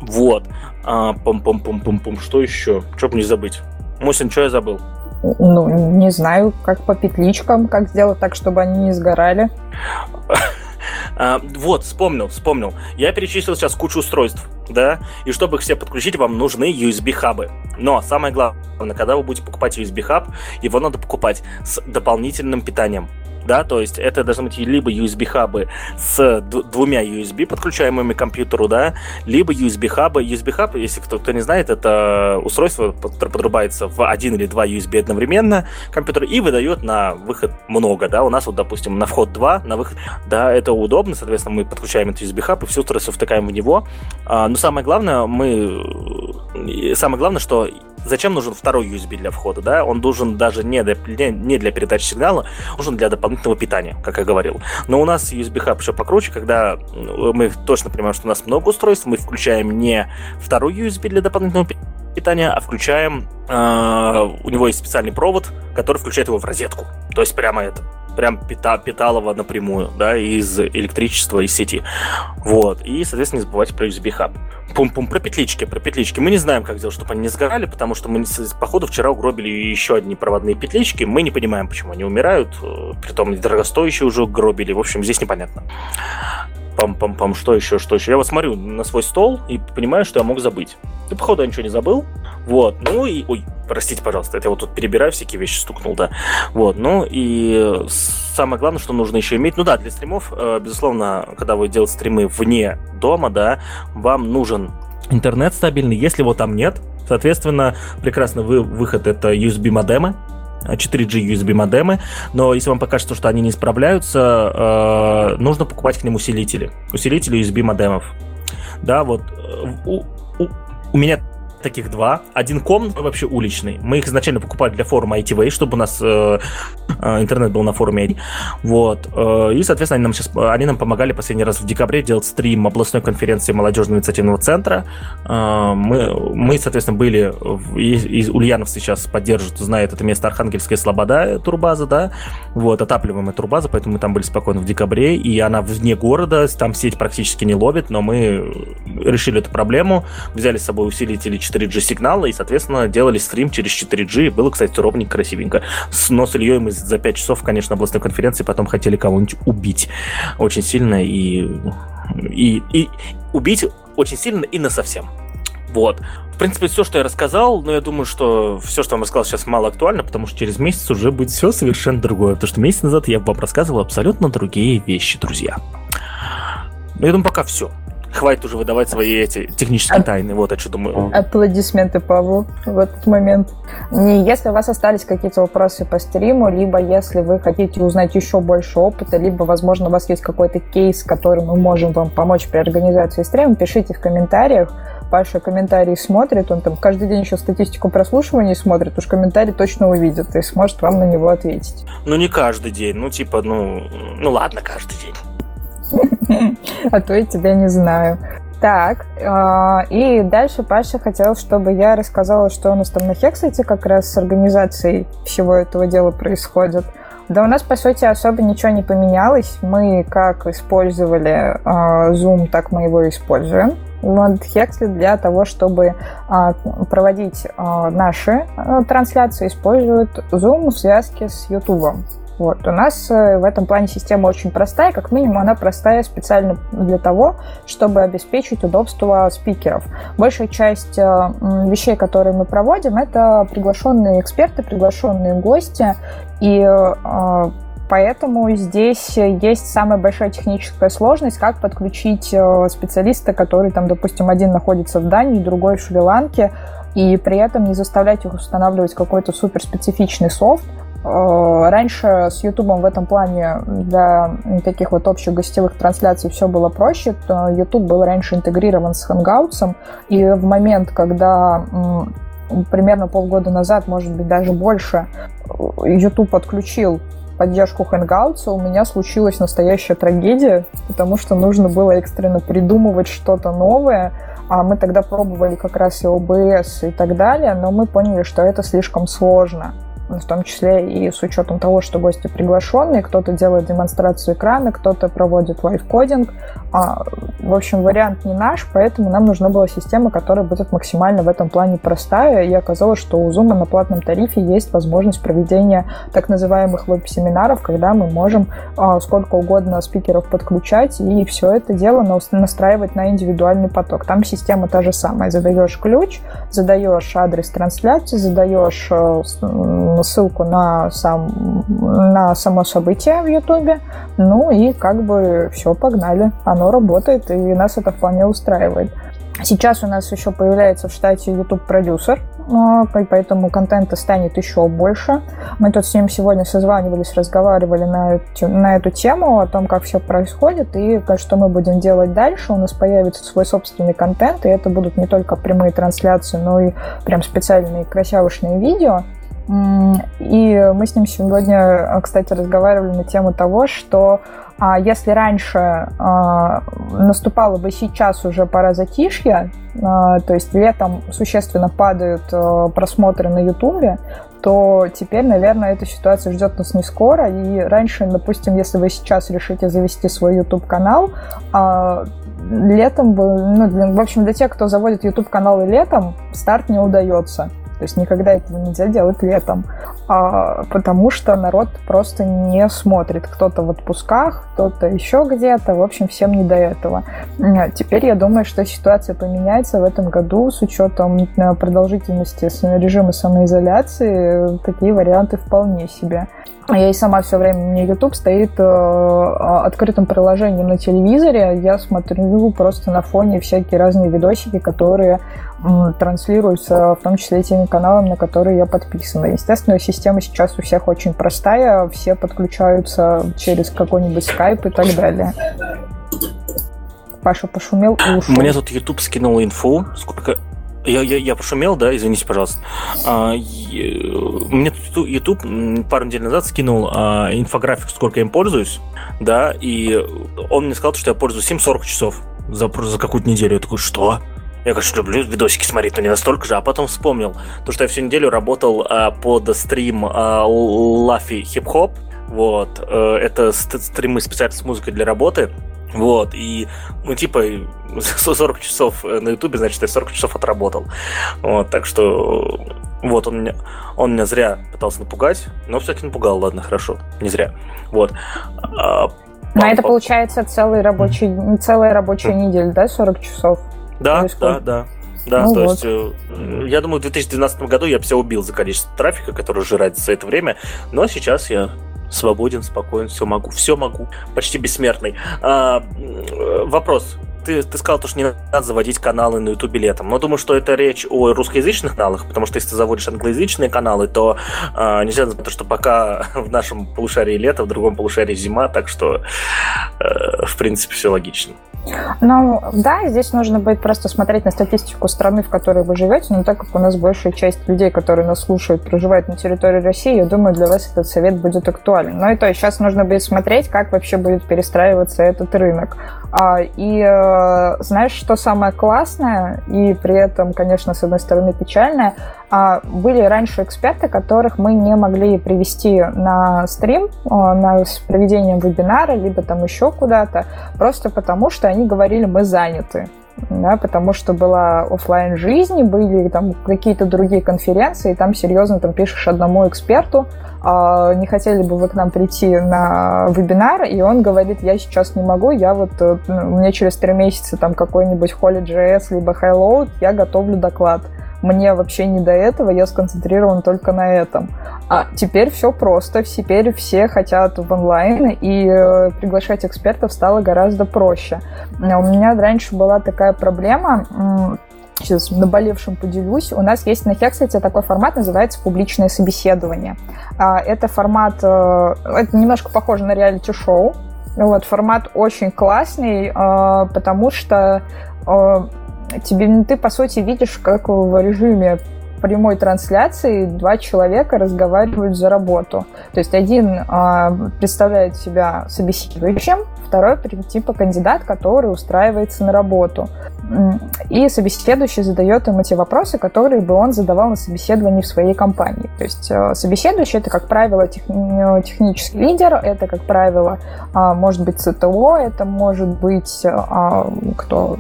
Вот. А, пум-пум-пум-пум-пум. Что еще? Чтоб не забыть. Мусин, что я забыл? Ну, не знаю, как по петличкам, как сделать так, чтобы они не сгорали. А, вот, вспомнил, вспомнил. Я перечислил сейчас кучу устройств, да, и чтобы их все подключить, вам нужны USB-хабы. Но самое главное, когда вы будете покупать USB-хаб, его надо покупать с дополнительным питанием. Да, то есть это должны быть либо USB-хабы с двумя USB, подключаемыми к компьютеру, да, либо USB-хабы. USB-хаб, если кто-то не знает, это устройство, которое подрубается в один или два USB одновременно компьютер и выдает на выход много, да, у нас вот, допустим, на вход 2, на выход, да, это удобно, соответственно, мы подключаем этот USB-хаб и все устройство втыкаем в него. А, но самое главное, мы, самое главное, что зачем нужен второй USB для входа, да? Он нужен даже не для, не для передачи сигнала, нужен для дополнительного питания, как я говорил. Но у нас USB хаб еще покруче, когда мы точно понимаем, что у нас много устройств, мы включаем не второй USB для дополнительного питания, а включаем... Э, у него есть специальный провод, который включает его в розетку. То есть прямо это прям пита, питал его напрямую, да, из электричества, из сети. Вот. И, соответственно, не забывайте про USB хаб. Пум-пум, про петлички, про петлички. Мы не знаем, как сделать, чтобы они не сгорали, потому что мы, походу, вчера угробили еще одни проводные петлички. Мы не понимаем, почему они умирают. Э, притом дорогостоящие уже гробили. В общем, здесь непонятно. Пам-пам-пам, что еще, что еще? Я вот смотрю на свой стол и понимаю, что я мог забыть. Да, походу, я ничего не забыл. Вот, ну и... Ой, простите, пожалуйста, это я вот тут перебираю всякие вещи, стукнул, да. Вот, ну и самое главное, что нужно еще иметь, ну да, для стримов, э, безусловно, когда вы делаете стримы вне дома, да, вам нужен интернет стабильный, если его там нет, соответственно, прекрасный вы, выход это USB модемы, 4G USB модемы, но если вам покажется, что они не справляются, э, нужно покупать к ним усилители. Усилители USB модемов. Да, вот э, у, у, у меня таких два. Один комнатный, вообще уличный. Мы их изначально покупали для форума ITV, чтобы у нас э, э, интернет был на форуме. Вот. Э, и, соответственно, они нам сейчас они нам помогали последний раз в декабре делать стрим областной конференции молодежного инициативного центра. Э, мы, мы, соответственно, были в, и, и Ульянов сейчас поддержит, знает это место Архангельская Слобода, турбаза, да, вот, отапливаемая турбаза, поэтому мы там были спокойно в декабре, и она вне города, там сеть практически не ловит, но мы решили эту проблему, взяли с собой усилители 4G сигнала и, соответственно, делали стрим через 4G. Было, кстати, ровненько, красивенько. Но с Ильей мы за 5 часов, конечно, областной конференции потом хотели кого-нибудь убить очень сильно и, и, и убить очень сильно и на совсем. Вот. В принципе, все, что я рассказал, но я думаю, что все, что я вам рассказал, сейчас мало актуально, потому что через месяц уже будет все совершенно другое. Потому что месяц назад я вам рассказывал абсолютно другие вещи, друзья. Ну, я думаю, пока все. Хватит уже выдавать свои эти технические тайны. Вот, я что думаю. Аплодисменты Павлу в этот момент. И если у вас остались какие-то вопросы по стриму, либо если вы хотите узнать еще больше опыта, либо, возможно, у вас есть какой-то кейс, который мы можем вам помочь при организации стрима, пишите в комментариях. Паша комментарии смотрит, он там каждый день еще статистику прослушиваний смотрит, уж комментарий точно увидит и сможет вам на него ответить. Ну, не каждый день, ну, типа, ну, ну ладно, каждый день. А то я тебя не знаю. Так, а, и дальше Паша хотел, чтобы я рассказала, что у нас там на Хексайте как раз с организацией всего этого дела происходит. Да у нас, по сути, особо ничего не поменялось. Мы как использовали э, Zoom, так мы его используем. Вот Hexly для того, чтобы э, проводить наши трансляции, используют Zoom в связке с YouTube. Вот. У нас э, в этом плане система очень простая, как минимум она простая специально для того, чтобы обеспечить удобство спикеров. Большая часть э, вещей, которые мы проводим, это приглашенные эксперты, приглашенные гости, и э, Поэтому здесь есть самая большая техническая сложность, как подключить специалиста, который, там, допустим, один находится в Дании, другой в Шри-Ланке, и при этом не заставлять их устанавливать какой-то суперспецифичный софт, раньше с YouTube в этом плане для таких вот общих гостевых трансляций все было проще. YouTube был раньше интегрирован с Hangouts, и в момент, когда примерно полгода назад, может быть, даже больше, YouTube подключил поддержку Hangouts, у меня случилась настоящая трагедия, потому что нужно было экстренно придумывать что-то новое, а мы тогда пробовали как раз и OBS и так далее, но мы поняли, что это слишком сложно в том числе и с учетом того, что гости приглашенные, кто-то делает демонстрацию экрана, кто-то проводит live coding. А, в общем, вариант не наш, поэтому нам нужна была система, которая будет максимально в этом плане простая, и оказалось, что у Zoom на платном тарифе есть возможность проведения так называемых веб-семинаров, когда мы можем а, сколько угодно спикеров подключать, и все это дело настраивать на индивидуальный поток. Там система та же самая. Задаешь ключ, задаешь адрес трансляции, задаешь э, ссылку на, сам, на само событие в Ютубе. Ну и как бы все, погнали. Оно работает, и нас это вполне устраивает. Сейчас у нас еще появляется в штате YouTube продюсер, поэтому контента станет еще больше. Мы тут с ним сегодня созванивались, разговаривали на на эту тему, о том, как все происходит и что мы будем делать дальше. У нас появится свой собственный контент, и это будут не только прямые трансляции, но и прям специальные красивошные видео. И мы с ним сегодня, кстати, разговаривали на тему того, что а если раньше а, наступало бы сейчас уже пора затишья, а, то есть летом существенно падают а, просмотры на Ютубе, то теперь, наверное, эта ситуация ждет нас не скоро. И раньше, допустим, если вы сейчас решите завести свой YouTube-канал, летом, ну, в общем, для тех, кто заводит YouTube-каналы летом, старт не удается. То есть никогда этого нельзя делать летом, а, потому что народ просто не смотрит. Кто-то в отпусках, кто-то еще где-то. В общем, всем не до этого. Теперь я думаю, что ситуация поменяется в этом году с учетом продолжительности режима самоизоляции. Такие варианты вполне себе. Я и сама все время, у меня YouTube стоит э, открытым приложением на телевизоре. Я смотрю просто на фоне всякие разные видосики, которые э, транслируются, в том числе теми каналами, на которые я подписана. Естественно, система сейчас у всех очень простая, все подключаются через какой-нибудь скайп и так далее. Паша пошумел и ушел. Мне тут YouTube скинул инфу, сколько я, я, я пошумел, да, извините, пожалуйста. А, мне тут YouTube пару недель назад скинул а, инфографик, сколько я им пользуюсь, да, и он мне сказал, что я пользуюсь им 40 часов за, за какую-то неделю. Я такой, что? Я, конечно, люблю видосики смотреть, но не настолько же. А потом вспомнил, то, что я всю неделю работал а, под стрим а, Лафи Хип Хоп. Вот. А, это стримы специально с музыкой для работы. Вот, и, ну, типа, 40 часов на Ютубе, значит, я 40 часов отработал. Вот, так что, вот, он меня, он меня зря пытался напугать, но, кстати, напугал, ладно, хорошо, не зря. Вот. А, но это, получается, целый рабочий, целая рабочая неделя, да, 40 часов? Да, да, да. Да, ну то вот. есть, э, я думаю, в 2012 году я бы все убил за количество трафика, который жирает за это время, но сейчас я свободен, спокоен, все могу, все могу, почти бессмертный. А, вопрос. Ты, ты сказал, что не надо заводить каналы на Ютубе летом. Но думаю, что это речь о русскоязычных каналах, потому что если ты заводишь англоязычные каналы, то а, нельзя забыть, что пока в нашем полушарии лето, в другом полушарии зима, так что, э, в принципе, все логично. Ну, да, здесь нужно будет просто смотреть на статистику страны, в которой вы живете, но так как у нас большая часть людей, которые нас слушают, проживают на территории России, я думаю, для вас этот совет будет актуален. Но и то, сейчас нужно будет смотреть, как вообще будет перестраиваться этот рынок. А, и э, знаешь, что самое классное, и при этом, конечно, с одной стороны печальное, были раньше эксперты, которых мы не могли привести на стрим, э, на проведение вебинара, либо там еще куда-то, просто потому что они говорили, мы заняты да, потому что была офлайн жизнь, были там какие-то другие конференции, и там серьезно там пишешь одному эксперту, а, не хотели бы вы к нам прийти на вебинар, и он говорит, я сейчас не могу, я вот, э, меня через три месяца там какой-нибудь Holy.js, либо Highload, я готовлю доклад мне вообще не до этого, я сконцентрирован только на этом. А теперь все просто, теперь все хотят в онлайн, и э, приглашать экспертов стало гораздо проще. У меня раньше была такая проблема, сейчас наболевшим поделюсь. У нас есть на Хексете такой формат, называется публичное собеседование. А, это формат, э, это немножко похоже на реалити-шоу. Вот, формат очень классный, э, потому что тебе, ну, ты, по сути, видишь, как в режиме прямой трансляции два человека разговаривают за работу. То есть один а, представляет себя собеседующим, второй типа кандидат, который устраивается на работу. И собеседующий задает ему те вопросы, которые бы он задавал на собеседовании в своей компании. То есть э, собеседующий это, как правило, тех, э, технический лидер, это, как правило, а, может быть ЦТО, это может быть а, кто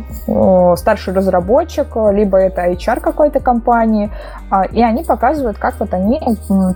старший разработчик, либо это HR какой-то компании. А, и они показывают, как вот они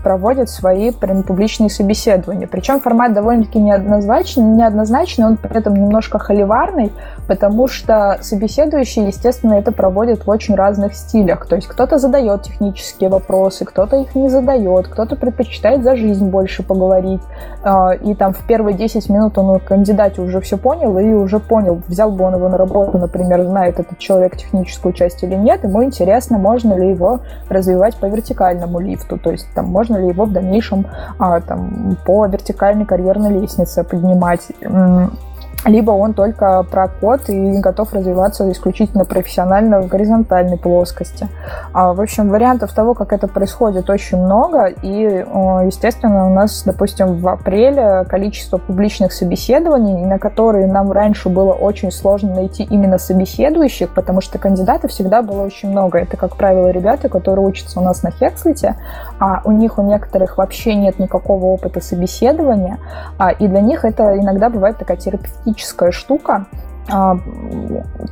проводят свои прям публичные собеседования. Причем формат довольно-таки неоднозначный, неоднозначный, он при этом немножко холиварный, потому что собеседующие, естественно, это проводят в очень разных стилях. То есть кто-то задает технические вопросы, кто-то их не задает, кто-то предпочитает за жизнь больше поговорить. А, и там в первые 10 минут он кандидате уже все понял и уже понял, взял бы он его на работу, например, знает этот человек техническую часть или нет, ему интересно, можно ли его развивать по вертикальному лифту, то есть там можно ли его в дальнейшем а, там, по вертикальной карьерной лестнице поднимать либо он только про код и готов развиваться исключительно профессионально в горизонтальной плоскости. А, в общем, вариантов того, как это происходит, очень много, и, естественно, у нас, допустим, в апреле количество публичных собеседований, на которые нам раньше было очень сложно найти именно собеседующих, потому что кандидатов всегда было очень много. Это, как правило, ребята, которые учатся у нас на Хекслите, а у них у некоторых вообще нет никакого опыта собеседования, а, и для них это иногда бывает такая терапевтическая техническая штука. А,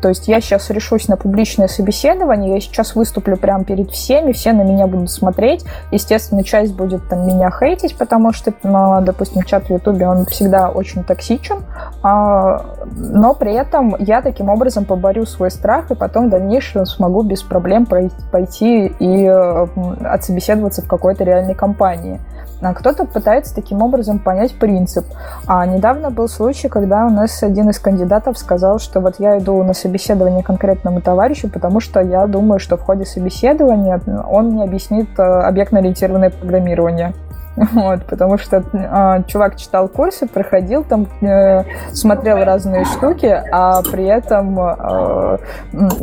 то есть я сейчас решусь на публичное собеседование, я сейчас выступлю прямо перед всеми, все на меня будут смотреть. Естественно, часть будет там меня хейтить, потому что, ну, допустим, чат в Ютубе, он всегда очень токсичен, а, но при этом я таким образом поборю свой страх и потом в дальнейшем смогу без проблем пойти и отсобеседоваться в какой-то реальной компании. А кто-то пытается таким образом понять принцип. А недавно был случай, когда у нас один из кандидатов сказал, что вот я иду на собеседование конкретному товарищу, потому что я думаю, что в ходе собеседования он мне объяснит э, объектно-ориентированное программирование. Вот, потому что э, чувак читал курсы, проходил там, э, смотрел разные штуки, а при этом э,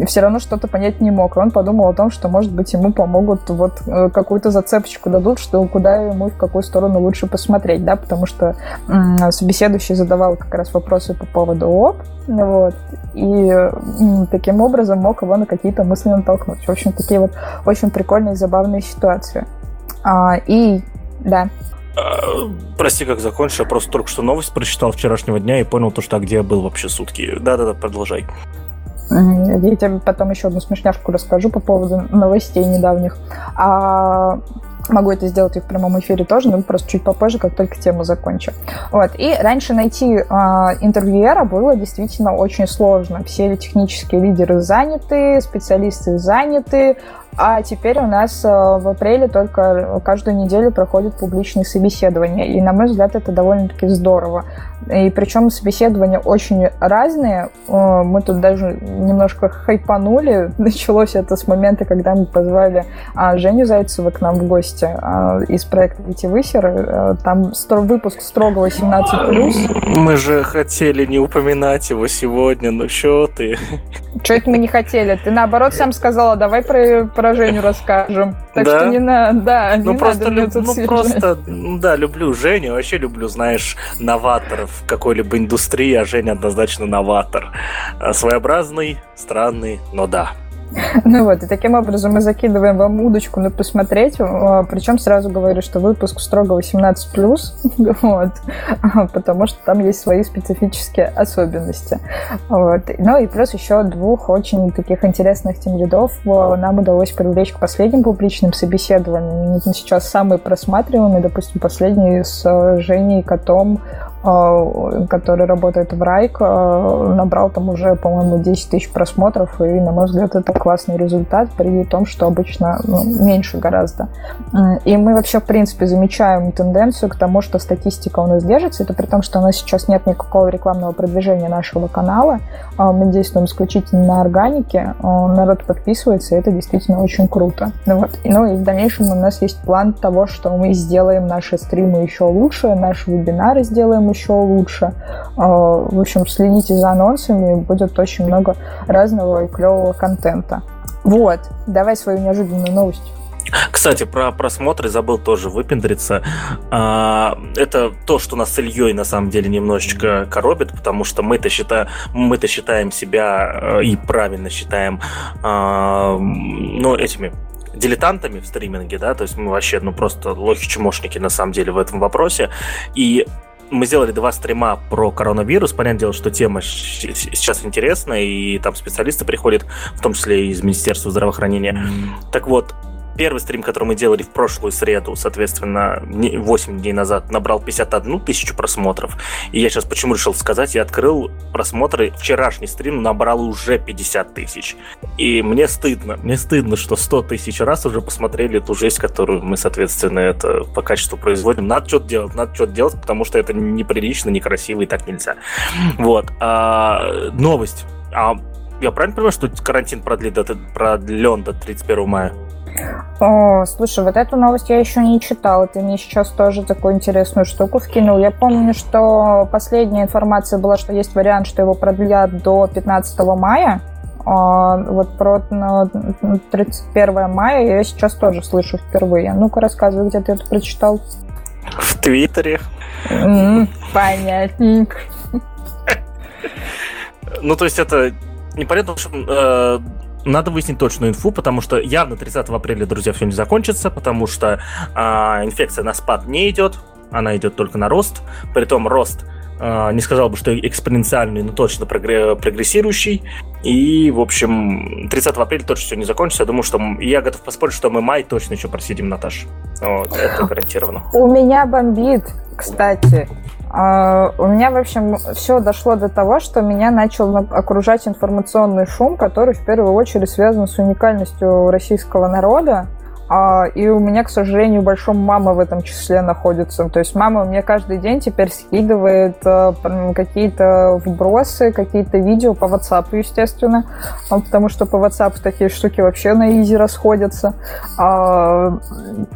все равно что-то понять не мог. Он подумал о том, что, может быть, ему помогут, вот э, какую-то зацепочку дадут, что куда ему в какую сторону лучше посмотреть, да, потому что э, собеседующий задавал как раз вопросы по поводу ОП, вот, и э, таким образом мог его на какие-то мысли натолкнуть. В общем, такие вот очень прикольные и забавные ситуации. А, и да. А, прости, как закончил, я просто только что новость прочитал вчерашнего дня и понял то, что а где я был вообще сутки. Да-да-да, продолжай. Я тебе потом еще одну смешняшку расскажу по поводу новостей недавних. А Могу это сделать и в прямом эфире тоже, но просто чуть попозже, как только тему закончу. Вот. И раньше найти э, интервьюера было действительно очень сложно. Все технические лидеры заняты, специалисты заняты, а теперь у нас э, в апреле только каждую неделю проходят публичные собеседования. И, на мой взгляд, это довольно-таки здорово. И причем собеседования очень разные. Э, мы тут даже немножко хайпанули. Началось это с момента, когда мы позвали а, Женю Зайцева к нам в гости а, из проекта «Витивысеры». Э, там выпуск строго 18+. Мы же хотели не упоминать его сегодня, ну что ты? Что это мы не хотели? Ты наоборот сам сказала, давай про, про про расскажем. Так да? что не надо, да, ну, не просто, надо люб, тут Ну просто, ну, да, люблю Женю, вообще люблю, знаешь, новаторов в какой-либо индустрии, а Женя однозначно новатор. А, своеобразный, странный, но да. Ну вот, и таким образом мы закидываем вам удочку на посмотреть, а, причем сразу говорю, что выпуск строго 18+, вот, потому что там есть свои специфические особенности. Вот. Ну и плюс еще двух очень таких интересных тем рядов нам удалось привлечь к последним публичным собеседованиям. Сейчас самые просматриваемые, допустим, последний с Женей Котом а, который работает в Райк, а, набрал там уже, по-моему, 10 тысяч просмотров, и, на мой взгляд, это классный результат при том, что обычно ну, меньше гораздо. И мы вообще, в принципе, замечаем тенденцию к тому, что статистика у нас держится, это при том, что у нас сейчас нет никакого рекламного продвижения нашего канала, а, мы действуем исключительно на органике, народ подписывается, и это действительно очень круто. Ну, вот. Ну и в дальнейшем у нас есть план того, что мы сделаем наши стримы еще лучше, наши вебинары сделаем еще лучше. А, в общем, следите за анонсами, будет очень много разного и клевого контента. Вот, давай свою неожиданную новость. Кстати, про просмотры забыл тоже выпендриться. А, это то, что нас с Ильей на самом деле немножечко коробит, потому что мы-то считаем, мы-то считаем себя э, и правильно считаем, а, ну, этими дилетантами в стриминге, да, то есть мы вообще, ну, просто лохи-чмошники на самом деле в этом вопросе. И мы сделали два стрима про коронавирус. Понятное дело, что тема сейчас интересная, и там специалисты приходят, в том числе из Министерства здравоохранения. Так вот, первый стрим, который мы делали в прошлую среду, соответственно, 8 дней назад, набрал 51 тысячу просмотров. И я сейчас почему решил сказать, я открыл просмотры, вчерашний стрим набрал уже 50 тысяч. И мне стыдно, мне стыдно, что 100 тысяч раз уже посмотрели ту жесть, которую мы, соответственно, это по качеству производим. Надо что-то делать, надо что-то делать, потому что это неприлично, некрасиво и так нельзя. Вот. А, новость. А я правильно понимаю, что карантин продлит до, продлен до 31 мая? О, слушай, вот эту новость я еще не читала. Ты мне сейчас тоже такую интересную штуку вкинул. Я помню, что последняя информация была, что есть вариант, что его продлят до 15 мая. А вот про 31 мая я сейчас тоже слышу впервые. Ну-ка, рассказывай, где ты это прочитал. В Твиттере. Понятненько. Ну, то есть это непонятно, что э, надо выяснить точную инфу, потому что явно 30 апреля, друзья, все не закончится, потому что э, инфекция на спад не идет, она идет только на рост. Притом рост не сказал бы, что экспоненциальный, но точно прогрессирующий. И, в общем, 30 апреля точно все не закончится. Я думаю, что я готов поспорить, что мы май точно еще просидим, Наташ. Вот, это гарантированно. У меня бомбит, кстати. А, у меня, в общем, все дошло до того, что меня начал окружать информационный шум, который в первую очередь связан с уникальностью российского народа. А, и у меня, к сожалению, большом мама в этом числе находится. То есть мама мне каждый день теперь скидывает э, какие-то вбросы, какие-то видео по WhatsApp, естественно, а, потому что по WhatsApp такие штуки вообще на изи расходятся. А,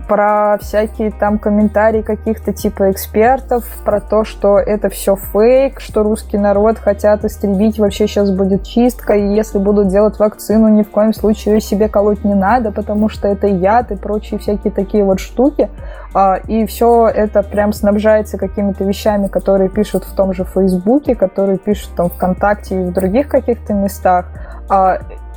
про всякие там комментарии каких-то типа экспертов, про то, что это все фейк, что русский народ хотят истребить, вообще сейчас будет чистка, и если будут делать вакцину, ни в коем случае себе колоть не надо, потому что это я чат и прочие всякие такие вот штуки. А, и все это прям снабжается какими-то вещами, которые пишут в том же Фейсбуке, которые пишут там ВКонтакте и в других каких-то местах.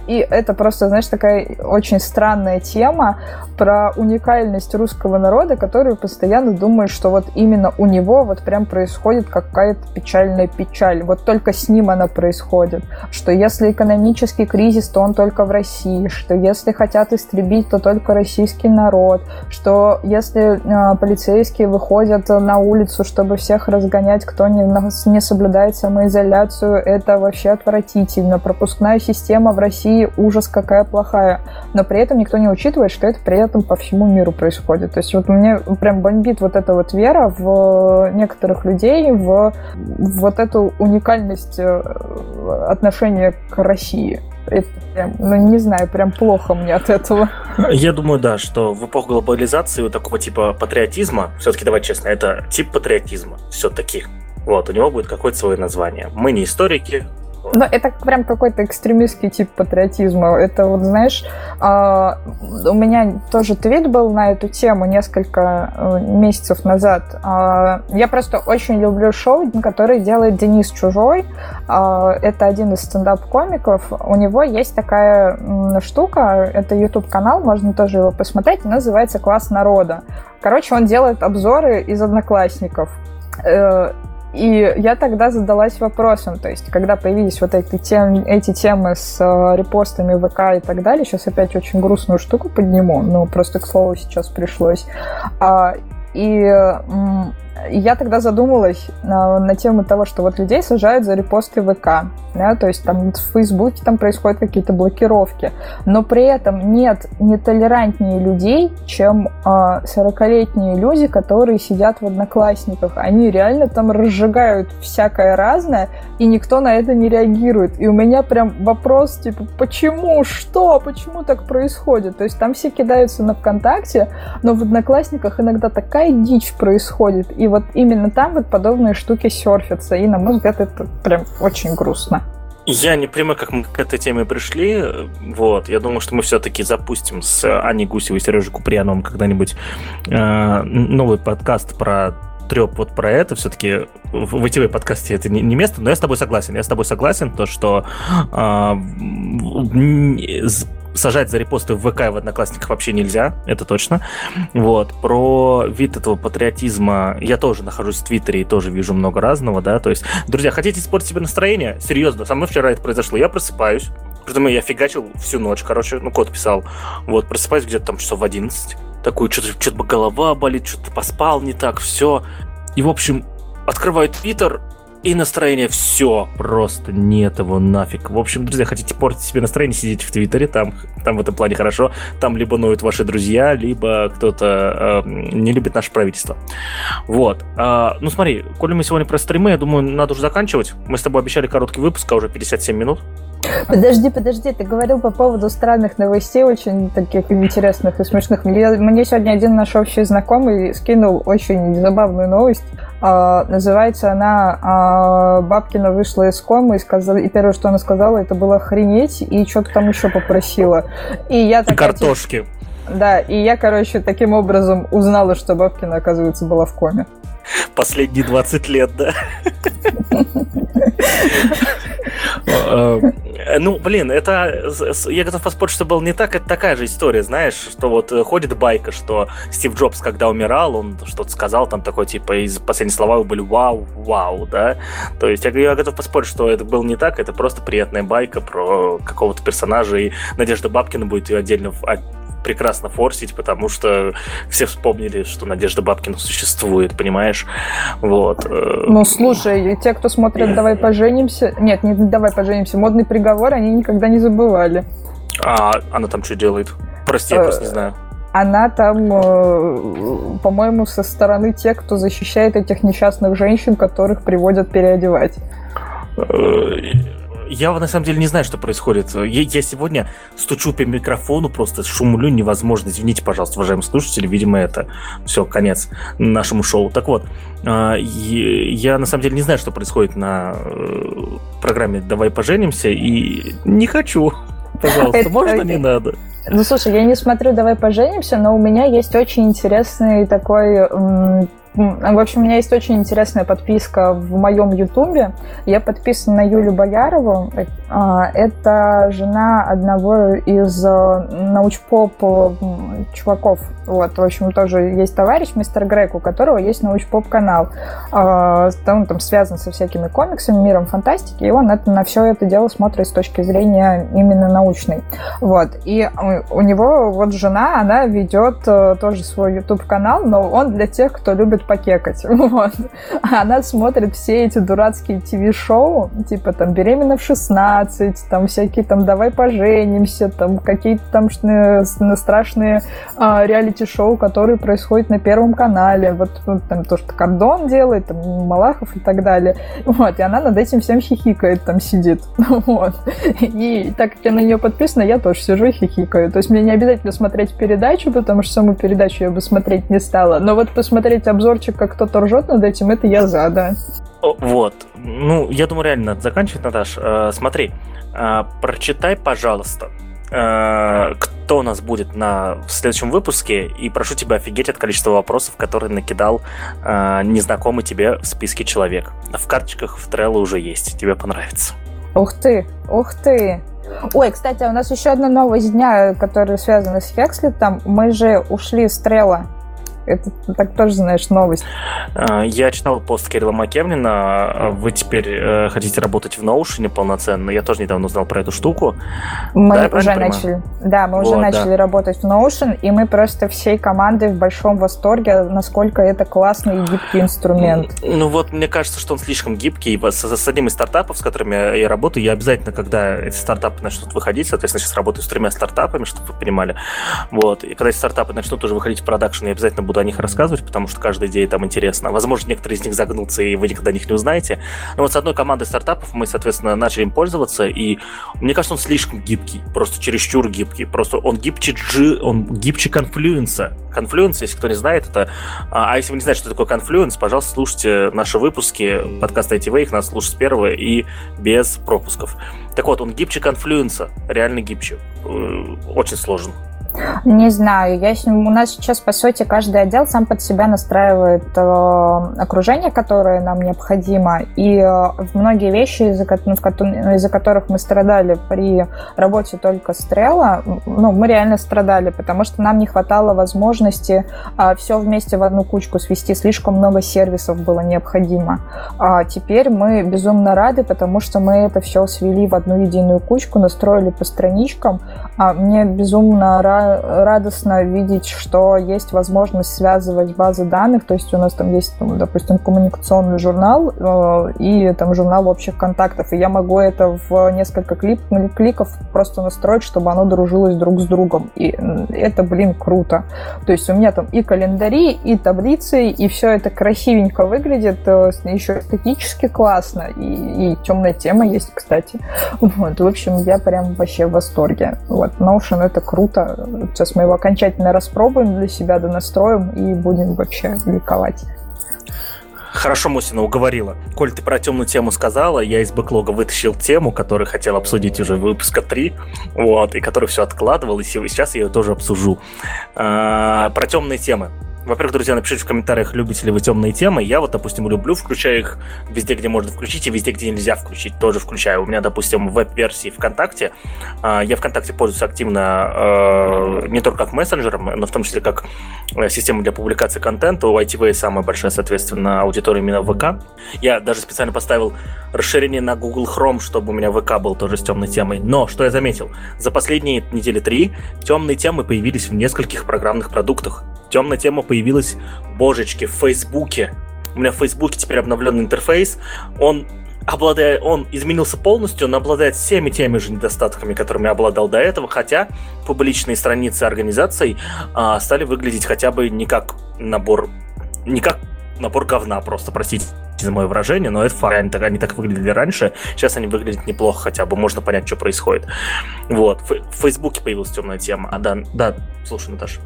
И это просто, знаешь, такая очень странная тема про уникальность русского народа, который постоянно думает, что вот именно у него вот прям происходит какая-то печальная печаль. Вот только с ним она происходит. Что если экономический кризис, то он только в России. Что если хотят истребить, то только российский народ. Что если э, полицейские выходят на улицу, чтобы всех разгонять, кто не, не соблюдает самоизоляцию, это вообще отвратительно. Пропускная система в России Ужас какая плохая, но при этом никто не учитывает, что это при этом по всему миру происходит. То есть вот мне прям бомбит вот эта вот вера в некоторых людей, в вот эту уникальность э, отношения к России. Это прям, ну не знаю, прям плохо мне от этого. Я думаю, да, что в эпоху глобализации у такого типа патриотизма, все-таки давай честно, это тип патриотизма все-таки. Вот, у него будет какое-то свое название. Мы не историки, ну, это прям какой-то экстремистский тип патриотизма. Это вот, знаешь, э, у меня тоже твит был на эту тему несколько э, месяцев назад. Э, я просто очень люблю шоу, которое делает Денис Чужой. Э, это один из стендап-комиков. У него есть такая э, штука, это YouTube-канал, можно тоже его посмотреть, называется «Класс народа». Короче, он делает обзоры из одноклассников. И я тогда задалась вопросом, то есть, когда появились вот эти темы, эти темы с э, репостами ВК и так далее, сейчас опять очень грустную штуку подниму, но просто к слову сейчас пришлось. А, и я тогда задумалась на, на тему того, что вот людей сажают за репосты ВК, да, то есть там в Фейсбуке там происходят какие-то блокировки, но при этом нет нетолерантнее людей, чем э, а, 40-летние люди, которые сидят в Одноклассниках. Они реально там разжигают всякое разное, и никто на это не реагирует. И у меня прям вопрос, типа, почему, что, почему так происходит? То есть там все кидаются на ВКонтакте, но в Одноклассниках иногда такая дичь происходит, и вот именно там вот подобные штуки серфятся. И, на мой взгляд, это прям очень грустно. Я не понимаю, как мы к этой теме пришли. Вот, я думаю, что мы все-таки запустим с Аней Гусевой и Сережей Куприяновым когда-нибудь э, новый подкаст про треп вот про это. Все-таки в, в ТВ подкасте это не, не место, но я с тобой согласен. Я с тобой согласен, то что э, сажать за репосты в ВК и в Одноклассниках вообще нельзя, это точно. Вот. Про вид этого патриотизма я тоже нахожусь в Твиттере и тоже вижу много разного, да, то есть, друзья, хотите испортить себе настроение? Серьезно, со мной вчера это произошло. Я просыпаюсь, Притом я фигачил всю ночь, короче, ну, код писал. Вот, просыпаюсь где-то там часов в 11. Такой, что-то что голова болит, что-то поспал не так, все. И, в общем, открываю Твиттер, и настроение все, просто нет его нафиг. В общем, друзья, хотите портить себе настроение, сидите в Твиттере, там, там в этом плане хорошо. Там либо ноют ваши друзья, либо кто-то э, не любит наше правительство. Вот. А, ну смотри, коли мы сегодня про стримы, я думаю, надо уже заканчивать. Мы с тобой обещали короткий выпуск, а уже 57 минут. Подожди, подожди, ты говорил по поводу странных новостей, очень таких интересных и смешных. Мне, мне сегодня один наш общий знакомый скинул очень забавную новость. А, называется она а, «Бабкина вышла из комы» и, сказала, и первое, что она сказала, это было «охренеть» и что-то там еще попросила. И я такая... И картошки. Да, и я, короче, таким образом узнала, что Бабкина, оказывается, была в коме. Последние 20 лет, да? Э, ну, блин, это... Я готов поспорить, что был не так. Это такая же история, знаешь, что вот э, ходит байка, что Стив Джобс, когда умирал, он что-то сказал, там такой, типа, из последних слова были «вау, вау», да? То есть я, готов поспорить, что это был не так, это просто приятная байка про какого-то персонажа, и Надежда Бабкина будет ее отдельно прекрасно форсить, потому что все вспомнили, что Надежда Бабкина существует, понимаешь? Вот. Э. Ну, слушай, те, кто смотрит «Давай поженимся», нет, не «Давай поженимся», «Модный приговор», они никогда не забывали. А она там что делает? Прости, я просто не знаю она там, э, по-моему, со стороны тех, кто защищает этих несчастных женщин, которых приводят переодевать. Я на самом деле не знаю, что происходит. Я, я сегодня стучу по микрофону, просто шумлю невозможно. Извините, пожалуйста, уважаемые слушатели, видимо, это все, конец нашему шоу. Так вот, а, я на самом деле не знаю, что происходит на э, программе «Давай поженимся», и не хочу. Пожалуйста, можно не надо? Ну, слушай, я не смотрю «Давай поженимся», но у меня есть очень интересный такой в общем, у меня есть очень интересная подписка в моем ютубе. Я подписан на Юлю Боярову. А, это жена одного из э, научпоп чуваков. Вот, в общем, тоже есть товарищ, мистер Грег, у которого есть научпоп канал. А, он там связан со всякими комиксами, миром фантастики, и он это, на все это дело смотрит с точки зрения именно научной. Вот. И у него вот жена, она ведет э, тоже свой YouTube канал, но он для тех, кто любит покекать. Вот. Она смотрит все эти дурацкие ТВ-шоу, типа там «Беременна в 16», там всякие там «Давай поженимся», там какие-то там страшные а, реалити-шоу, которые происходят на Первом канале. Вот, там то, что Кордон делает, там Малахов и так далее. Вот, и она над этим всем хихикает, там сидит. Вот. И так как я на нее подписана, я тоже сижу и хихикаю. То есть мне не обязательно смотреть передачу, потому что саму передачу я бы смотреть не стала. Но вот посмотреть обзор обзорчик, как кто-то ржет над этим, это я за, да. Вот. Ну, я думаю, реально надо заканчивать, Наташ. Э, смотри, э, прочитай, пожалуйста, кто у нас будет на в следующем выпуске, и прошу тебя офигеть от количества вопросов, которые накидал э, незнакомый тебе в списке человек. В карточках в Trello уже есть, тебе понравится. Ух ты, ух ты. Ой, кстати, у нас еще одна новость дня, которая связана с Хекслетом. Мы же ушли с Трелла. Это так тоже знаешь новость. А, я читал пост Кирилла Макевнина. Вы теперь э, хотите работать в Notion полноценно. Я тоже недавно узнал про эту штуку. Мы да, уже начали. Да, мы вот, уже начали да. работать в Notion, и мы просто всей командой в большом восторге, насколько это классный и гибкий инструмент. Ну вот, мне кажется, что он слишком гибкий. С, с одним из стартапов, с которыми я работаю, я обязательно, когда эти стартапы начнут выходить, соответственно, сейчас работаю с тремя стартапами, чтобы вы понимали. Вот. И когда эти стартапы начнут уже выходить в продакшн, я обязательно буду буду о них рассказывать, потому что каждая идея там интересна. Возможно, некоторые из них загнутся, и вы никогда о них не узнаете. Но вот с одной командой стартапов мы, соответственно, начали им пользоваться, и мне кажется, он слишком гибкий, просто чересчур гибкий. Просто он гибче Jira, он гибче Confluence а. Confluence, если кто не знает, это... А, а если вы не знаете, что такое Confluence, пожалуйста, слушайте наши выпуски подкаста ITV, их надо слушать первого и без пропусков. Так вот, он гибче Confluence а, реально гибче. Э, очень сложен. Не знаю. Я, у нас сейчас, по сути, каждый отдел сам под себя настраивает э, окружение, которое нам необходимо. И э, многие вещи, из-за, ну, из-за которых мы страдали при работе только с Trello, ну, мы реально страдали, потому что нам не хватало возможности э, все вместе в одну кучку свести. Слишком много сервисов было необходимо. А теперь мы безумно рады, потому что мы это все свели в одну единую кучку, настроили по страничкам. А мне безумно радостно видеть, что есть возможность связывать базы данных, то есть у нас там есть, допустим, коммуникационный журнал э, и там журнал общих контактов, и я могу это в несколько клип, кликов просто настроить, чтобы оно дружилось друг с другом, и это, блин, круто. То есть у меня там и календари, и таблицы, и все это красивенько выглядит, э, еще эстетически классно, и, и темная тема есть, кстати. Вот, в общем, я прям вообще в восторге. Вот, Notion это круто, Сейчас мы его окончательно распробуем для себя, донастроим и будем вообще ликовать. Хорошо, Мусина уговорила. Коль ты про темную тему сказала, я из бэклога вытащил тему, которую хотел обсудить уже выпуска 3, вот, и которую все откладывал, и сейчас я ее тоже обсужу. А, про темные темы. Во-первых, друзья, напишите в комментариях, любите ли вы темные темы. Я вот, допустим, люблю, включаю их везде, где можно включить, и везде, где нельзя включить, тоже включаю. У меня, допустим, веб-версии ВКонтакте. А, я ВКонтакте пользуюсь активно а, не только как мессенджером, но в том числе как э, системой для публикации контента. У ITV самая большая, соответственно, аудитория именно ВК. Я даже специально поставил расширение на Google Chrome, чтобы у меня ВК был тоже с темной темой. Но, что я заметил, за последние недели три темные темы появились в нескольких программных продуктах. Темная тема появилась, божечки, в Фейсбуке. У меня в Фейсбуке теперь обновленный интерфейс. Он обладает, он изменился полностью, он обладает всеми теми же недостатками, которыми обладал до этого, хотя публичные страницы организаций а, стали выглядеть хотя бы не как набор, не как набор говна просто, простите за мое выражение, но это факт. Они так, они так выглядели раньше, сейчас они выглядят неплохо хотя бы, можно понять, что происходит. Вот, в Фейсбуке появилась темная тема. А да, да, слушай, Наташа.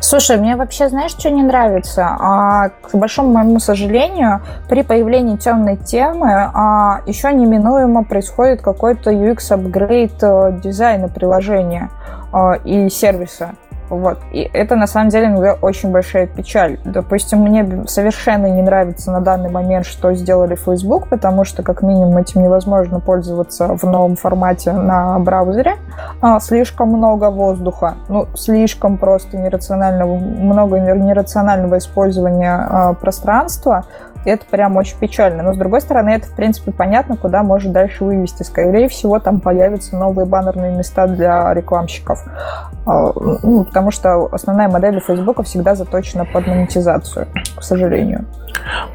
Слушай, мне вообще, знаешь, что не нравится? А, к большому моему сожалению, при появлении темной темы а, еще неминуемо происходит какой-то UX-апгрейд э, дизайна приложения а, и сервиса. Вот. И это на самом деле иногда очень большая печаль. Допустим, мне совершенно не нравится на данный момент, что сделали Facebook, потому что как минимум этим невозможно пользоваться в новом формате на браузере. А, слишком много воздуха, ну, слишком просто нерационального, много нерационального использования а, пространства это прям очень печально. Но, с другой стороны, это, в принципе, понятно, куда может дальше вывести. Скорее всего, там появятся новые баннерные места для рекламщиков. А, ну, потому что основная модель Фейсбука всегда заточена под монетизацию, к сожалению.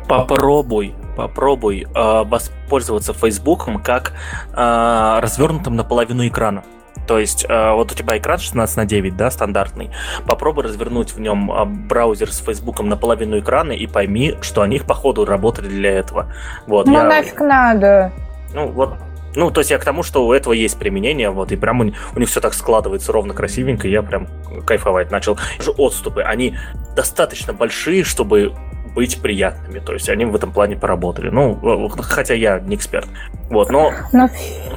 Попробуй попробуй э, воспользоваться Фейсбуком как э, развернутым наполовину экрана. То есть э, вот у тебя экран 16 на 9, да, стандартный. Попробуй развернуть в нем э, браузер с Фейсбуком наполовину экрана и пойми, что они по ходу работали для этого. Вот, ну я... нафиг надо. Ну вот, ну, то есть я к тому, что у этого есть применение, вот, и прям у, у них все так складывается ровно красивенько, и я прям кайфовать начал. Отступы, они достаточно большие, чтобы быть приятными. То есть они в этом плане поработали. Ну, хотя я не эксперт. Вот, но... Ну,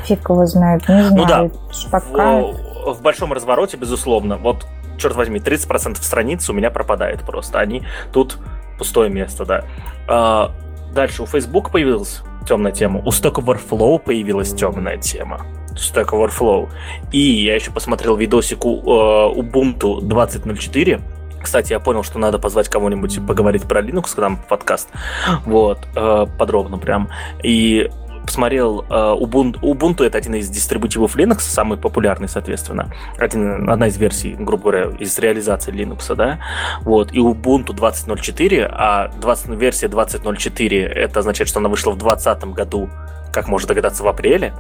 фиг его знает, не знаю. Ну да, Пока... в, в большом развороте, безусловно, вот, черт возьми, 30% страниц у меня пропадает просто. Они тут пустое место, да. А, дальше у Facebook появилась темная тема. У Stack Overflow появилась темная тема. Stack Overflow. И я еще посмотрел видосик у uh, Ubuntu 20.04, кстати, я понял, что надо позвать кого-нибудь поговорить про Linux, когда подкаст. Вот, э, подробно прям. И посмотрел э, Ubuntu, Ubuntu это один из дистрибутивов Linux, самый популярный, соответственно. Один, одна из версий, грубо говоря, из реализации Linux, да. Вот, и Ubuntu 20.04, а 20, версия 20.04 это означает, что она вышла в 2020 году, как можно догадаться, в апреле.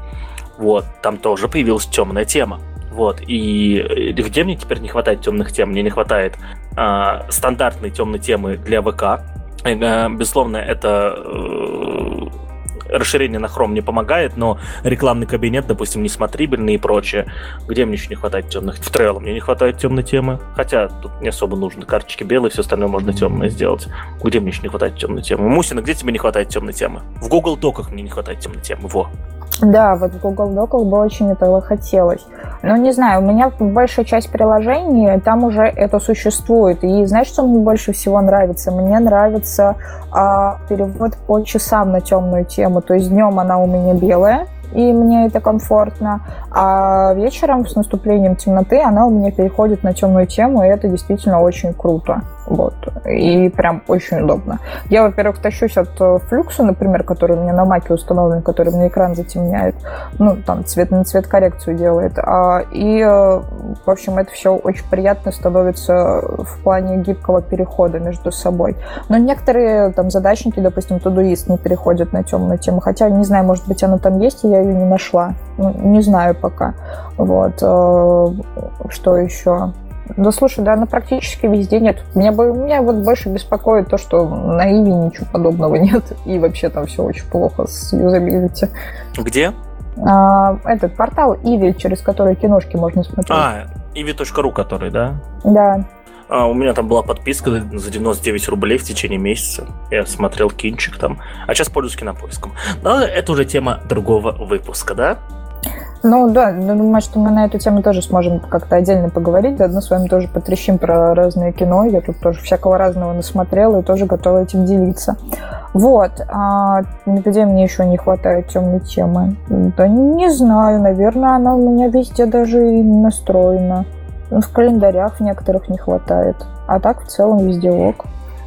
Вот, там тоже появилась темная тема. Вот. И где мне теперь не хватает темных тем? Мне не хватает э, стандартной темной темы для ВК. Э, безусловно, это э, расширение на Chrome не помогает, но рекламный кабинет, допустим, несмотрибельный и прочее. Где мне еще не хватает темных? В Trello мне не хватает темной темы. Хотя тут не особо нужно. Карточки белые, все остальное можно темное сделать. Где мне еще не хватает темной темы? Мусина, где тебе не хватает темной темы? В Google Доках мне не хватает темной темы. Во. Да, вот в Google Docs бы очень этого хотелось. Ну, не знаю, у меня большая часть приложений, там уже это существует. И знаешь, что мне больше всего нравится? Мне нравится а, перевод по часам на темную тему. То есть днем она у меня белая, и мне это комфортно. А вечером с наступлением темноты она у меня переходит на темную тему, и это действительно очень круто. Вот. И прям очень удобно. Я, во-первых, тащусь от э, флюкса, например, который у меня на маке установлен, который мне экран затемняет, ну, там, цвет на цвет коррекцию делает. А, и, э, в общем, это все очень приятно становится в плане гибкого перехода между собой. Но некоторые там задачники, допустим, тудуист не переходят на темную тему, хотя, не знаю, может быть, она там есть, и я ее не нашла. Ну, не знаю пока. Вот. Э, что еще? Да слушай, да, она практически везде нет. Меня, меня вот больше беспокоит то, что на Иви ничего подобного нет. И вообще там все очень плохо с юзабилити. Где? А, этот портал Иви, через который киношки можно смотреть. А, ivi.ru который, да? Да. А, у меня там была подписка за 99 рублей в течение месяца. Я смотрел кинчик там. А сейчас пользуюсь кинопоиском. Но это уже тема другого выпуска, да? Ну да, думаю, что мы на эту тему тоже сможем как-то отдельно поговорить. Заодно с вами тоже потрещим про разное кино. Я тут тоже всякого разного насмотрела и тоже готова этим делиться. Вот. А где мне еще не хватает темной темы? Да не знаю, наверное, она у меня везде даже и настроена. В календарях некоторых не хватает. А так в целом везде ок.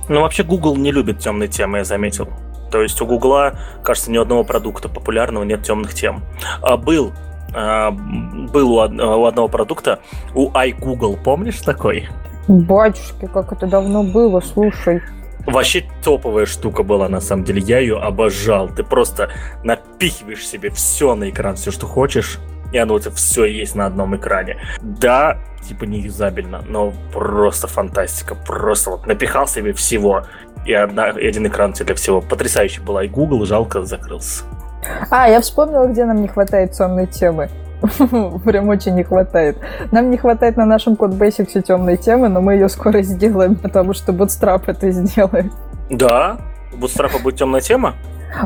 Ну, вообще Google не любит темные темы, я заметил. То есть у Гугла, кажется, ни одного продукта популярного нет темных тем. А был а, был у, одного продукта, у iGoogle, помнишь такой? Батюшки, как это давно было, слушай. Вообще топовая штука была, на самом деле. Я ее обожал. Ты просто напихиваешь себе все на экран, все, что хочешь, и оно у тебя все есть на одном экране. Да, типа не юзабельно, но просто фантастика. Просто вот напихал себе всего, и, одна, и один экран для всего. Потрясающе была и Google, жалко, закрылся. А, я вспомнила, где нам не хватает темной темы. Прям очень не хватает. Нам не хватает на нашем код Basics темной темы, но мы ее скоро сделаем, потому что Bootstrap это сделает. Да? У Bootstrap будет темная тема?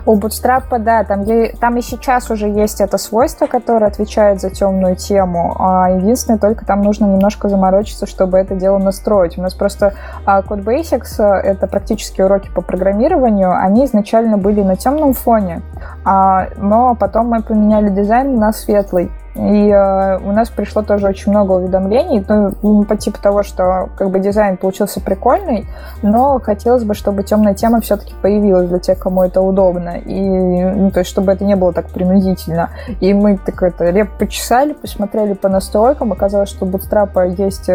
У Bootstrap, да, там, там и сейчас уже есть это свойство, которое отвечает за темную тему. А единственное, только там нужно немножко заморочиться, чтобы это дело настроить. У нас просто а, Code Basics, это практически уроки по программированию, они изначально были на темном фоне, а, но потом мы поменяли дизайн на светлый. И э, у нас пришло тоже очень много уведомлений, ну, по типу того, что как бы дизайн получился прикольный, но хотелось бы, чтобы темная тема все-таки появилась для тех, кому это удобно. И, ну, то есть, чтобы это не было так принудительно. И мы так это реп почесали, посмотрели по настройкам, оказалось, что у Bootstrap есть э,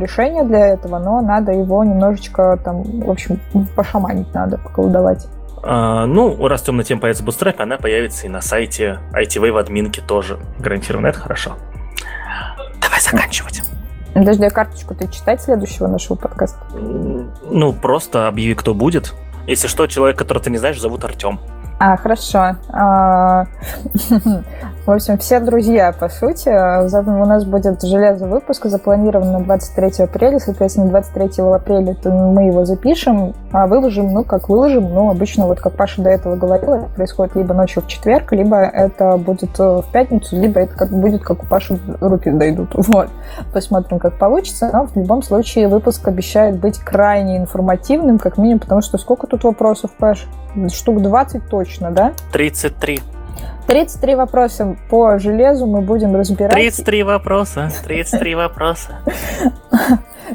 решение для этого, но надо его немножечко там, в общем, пошаманить надо, поколдовать. А, ну, раз темная тема появится в Bootstrap, она появится и на сайте ITV в админке тоже. Гарантированно, это хорошо. Давай заканчивать. Подожди, а карточку ты читать следующего нашего подкаста? Ну, просто объяви, кто будет. Если что, человек, которого ты не знаешь, зовут Артем. А, хорошо. В общем, все друзья, по сути. У нас будет железный выпуск, запланирован на 23 апреля. Соответственно, 23 апреля мы его запишем, а выложим, ну, как выложим. Ну, обычно, вот как Паша до этого говорила, происходит либо ночью в четверг, либо это будет э, в пятницу, либо это как будет, как у Паши руки дойдут. Вот. Посмотрим, как получится. Но в любом случае выпуск обещает быть крайне информативным, как минимум, потому что сколько тут вопросов, Паш? штук 20 точно, да? 33. 33 вопроса по железу мы будем разбирать. 33 вопроса, 33 вопроса.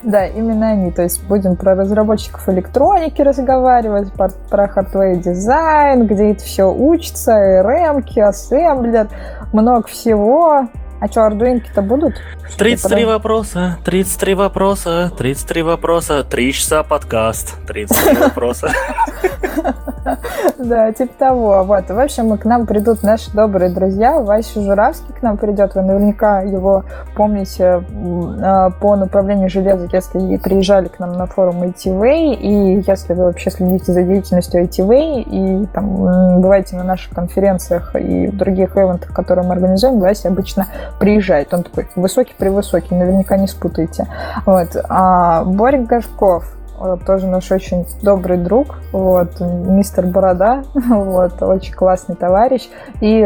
Да, именно они. То есть будем про разработчиков электроники разговаривать, про, про hardware дизайн, где это все учится, RM, ассемблер, много всего. А что, ардуинки-то будут? 33 что вопроса, 33 вопроса, 33 вопроса, 3 часа подкаст, 33 вопроса. Да, типа того. Вот. В общем, к нам придут наши добрые друзья. Вася Журавский к нам придет. Вы наверняка его помните а, по направлению железа, если приезжали к нам на форум ITV. И если вы вообще следите за деятельностью ITV и там бываете на наших конференциях и других ивентах, которые мы организуем, Вася обычно приезжает. Он такой высокий-превысокий, наверняка не спутайте. Вот. А Борик Горшков тоже наш очень добрый друг, вот, мистер Борода, вот, очень классный товарищ. И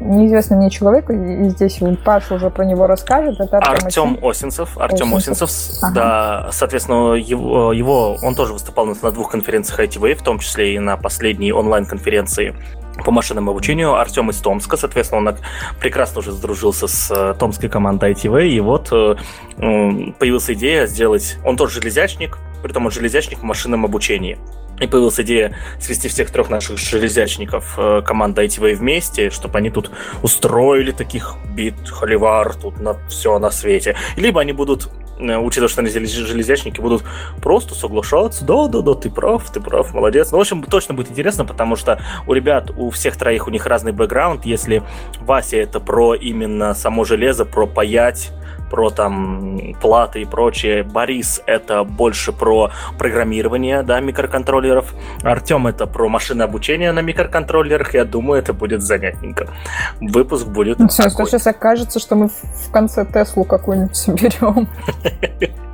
неизвестный мне человек, и здесь Паша уже про него расскажет. Это Артем, Артем Осинцев. Артем Осинцев, Осинцев ага. да, соответственно, его, его, он тоже выступал на, на двух конференциях ITV, в том числе и на последней онлайн-конференции по машинному обучению. Артем из Томска, соответственно, он прекрасно уже сдружился с э, томской командой ITV, и вот э, появилась идея сделать... Он тоже железячник, при том он железячник в машинном обучении. И появилась идея свести всех трех наших железячников э, команды ITV вместе, чтобы они тут устроили таких бит, холивар, тут на все на свете. Либо они будут Э, учитывая, что они железячники, будут просто соглашаться. Да, да, да, ты прав, ты прав, молодец. Ну, в общем, точно будет интересно, потому что у ребят, у всех троих у них разный бэкграунд. Если Вася это про именно само железо, про паять, про там платы и прочее. Борис это больше про программирование, да, микроконтроллеров. Артем это про машинное обучение на микроконтроллерах. Я думаю, это будет занятненько. Выпуск будет ну, Сейчас, сейчас окажется, что мы в конце Теслу какую-нибудь соберем.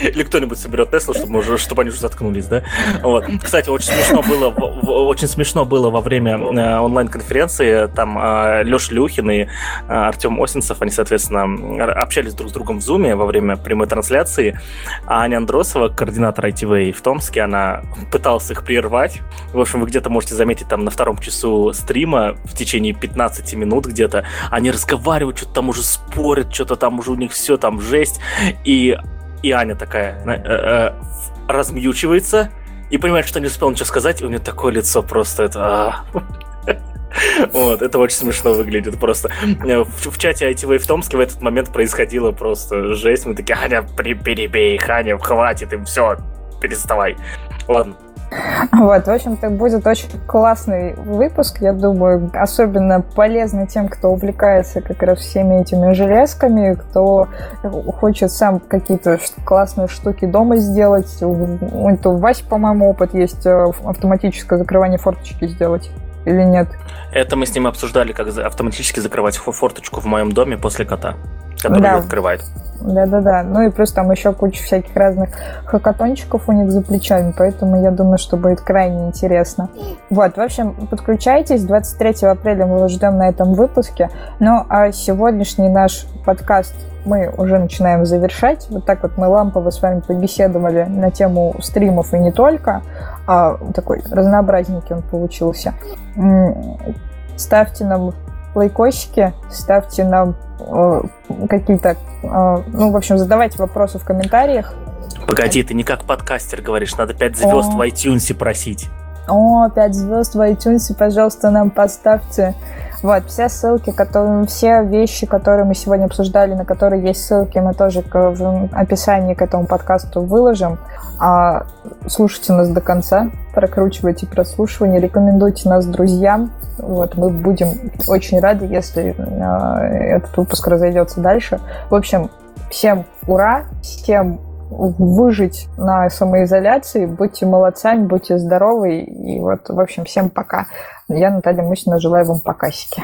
Или кто-нибудь соберет Теслу, чтобы, уже, чтобы они уже заткнулись, да? Вот. Кстати, очень смешно было, очень смешно было во время э, онлайн-конференции. Там э, Леша Люхин и э, Артем Осинцев, они, соответственно, общались друг с другом в Зуме во время прямой трансляции. А Аня Андросова, координатор ITV в Томске, она пыталась их прервать. В общем, вы где-то можете заметить там на втором часу стрима в течение 15 минут где-то они разговаривают, что-то там уже спорят, что-то там уже у них все там жесть. И и Аня такая э, э, размьючивается и понимает, что не успел ничего сказать, и у нее такое лицо просто это... А. Вот, это очень смешно выглядит просто. Э, в, в чате ITV в Томске в этот момент происходило просто жесть. Мы такие, Аня, перебей, Аня, хватит, им все, переставай. Ладно, вот, в общем-то, будет очень классный выпуск, я думаю, особенно полезный тем, кто увлекается как раз всеми этими железками, кто хочет сам какие-то классные штуки дома сделать. У, у Васи, по-моему, опыт есть э, автоматическое закрывание форточки сделать или нет? Это мы с ним обсуждали, как автоматически закрывать форточку в моем доме после кота, который да. ее открывает. Да-да-да. Ну и плюс там еще куча всяких разных хакатончиков у них за плечами, поэтому я думаю, что будет крайне интересно. Вот, в общем, подключайтесь. 23 апреля мы вас ждем на этом выпуске. Ну а сегодняшний наш подкаст мы уже начинаем завершать. Вот так вот мы лампово с вами побеседовали на тему стримов и не только. А такой разнообразненький он получился. Ставьте нам лайкосики, ставьте нам э, какие-то, э, ну, в общем, задавайте вопросы в комментариях. Погоди, ты не как подкастер говоришь, надо 5 звезд О. в iTunes просить. О, 5 звезд в iTunes, пожалуйста, нам поставьте. Вот, все ссылки, которые, все вещи, которые мы сегодня обсуждали, на которые есть ссылки, мы тоже в описании к этому подкасту выложим. А, слушайте нас до конца, прокручивайте прослушивание, рекомендуйте нас друзьям. Вот, мы будем очень рады, если а, этот выпуск разойдется дальше. В общем, всем ура, всем выжить на самоизоляции. Будьте молодцами, будьте здоровы. И вот, в общем, всем пока. Я, Наталья Мусина, желаю вам покасики.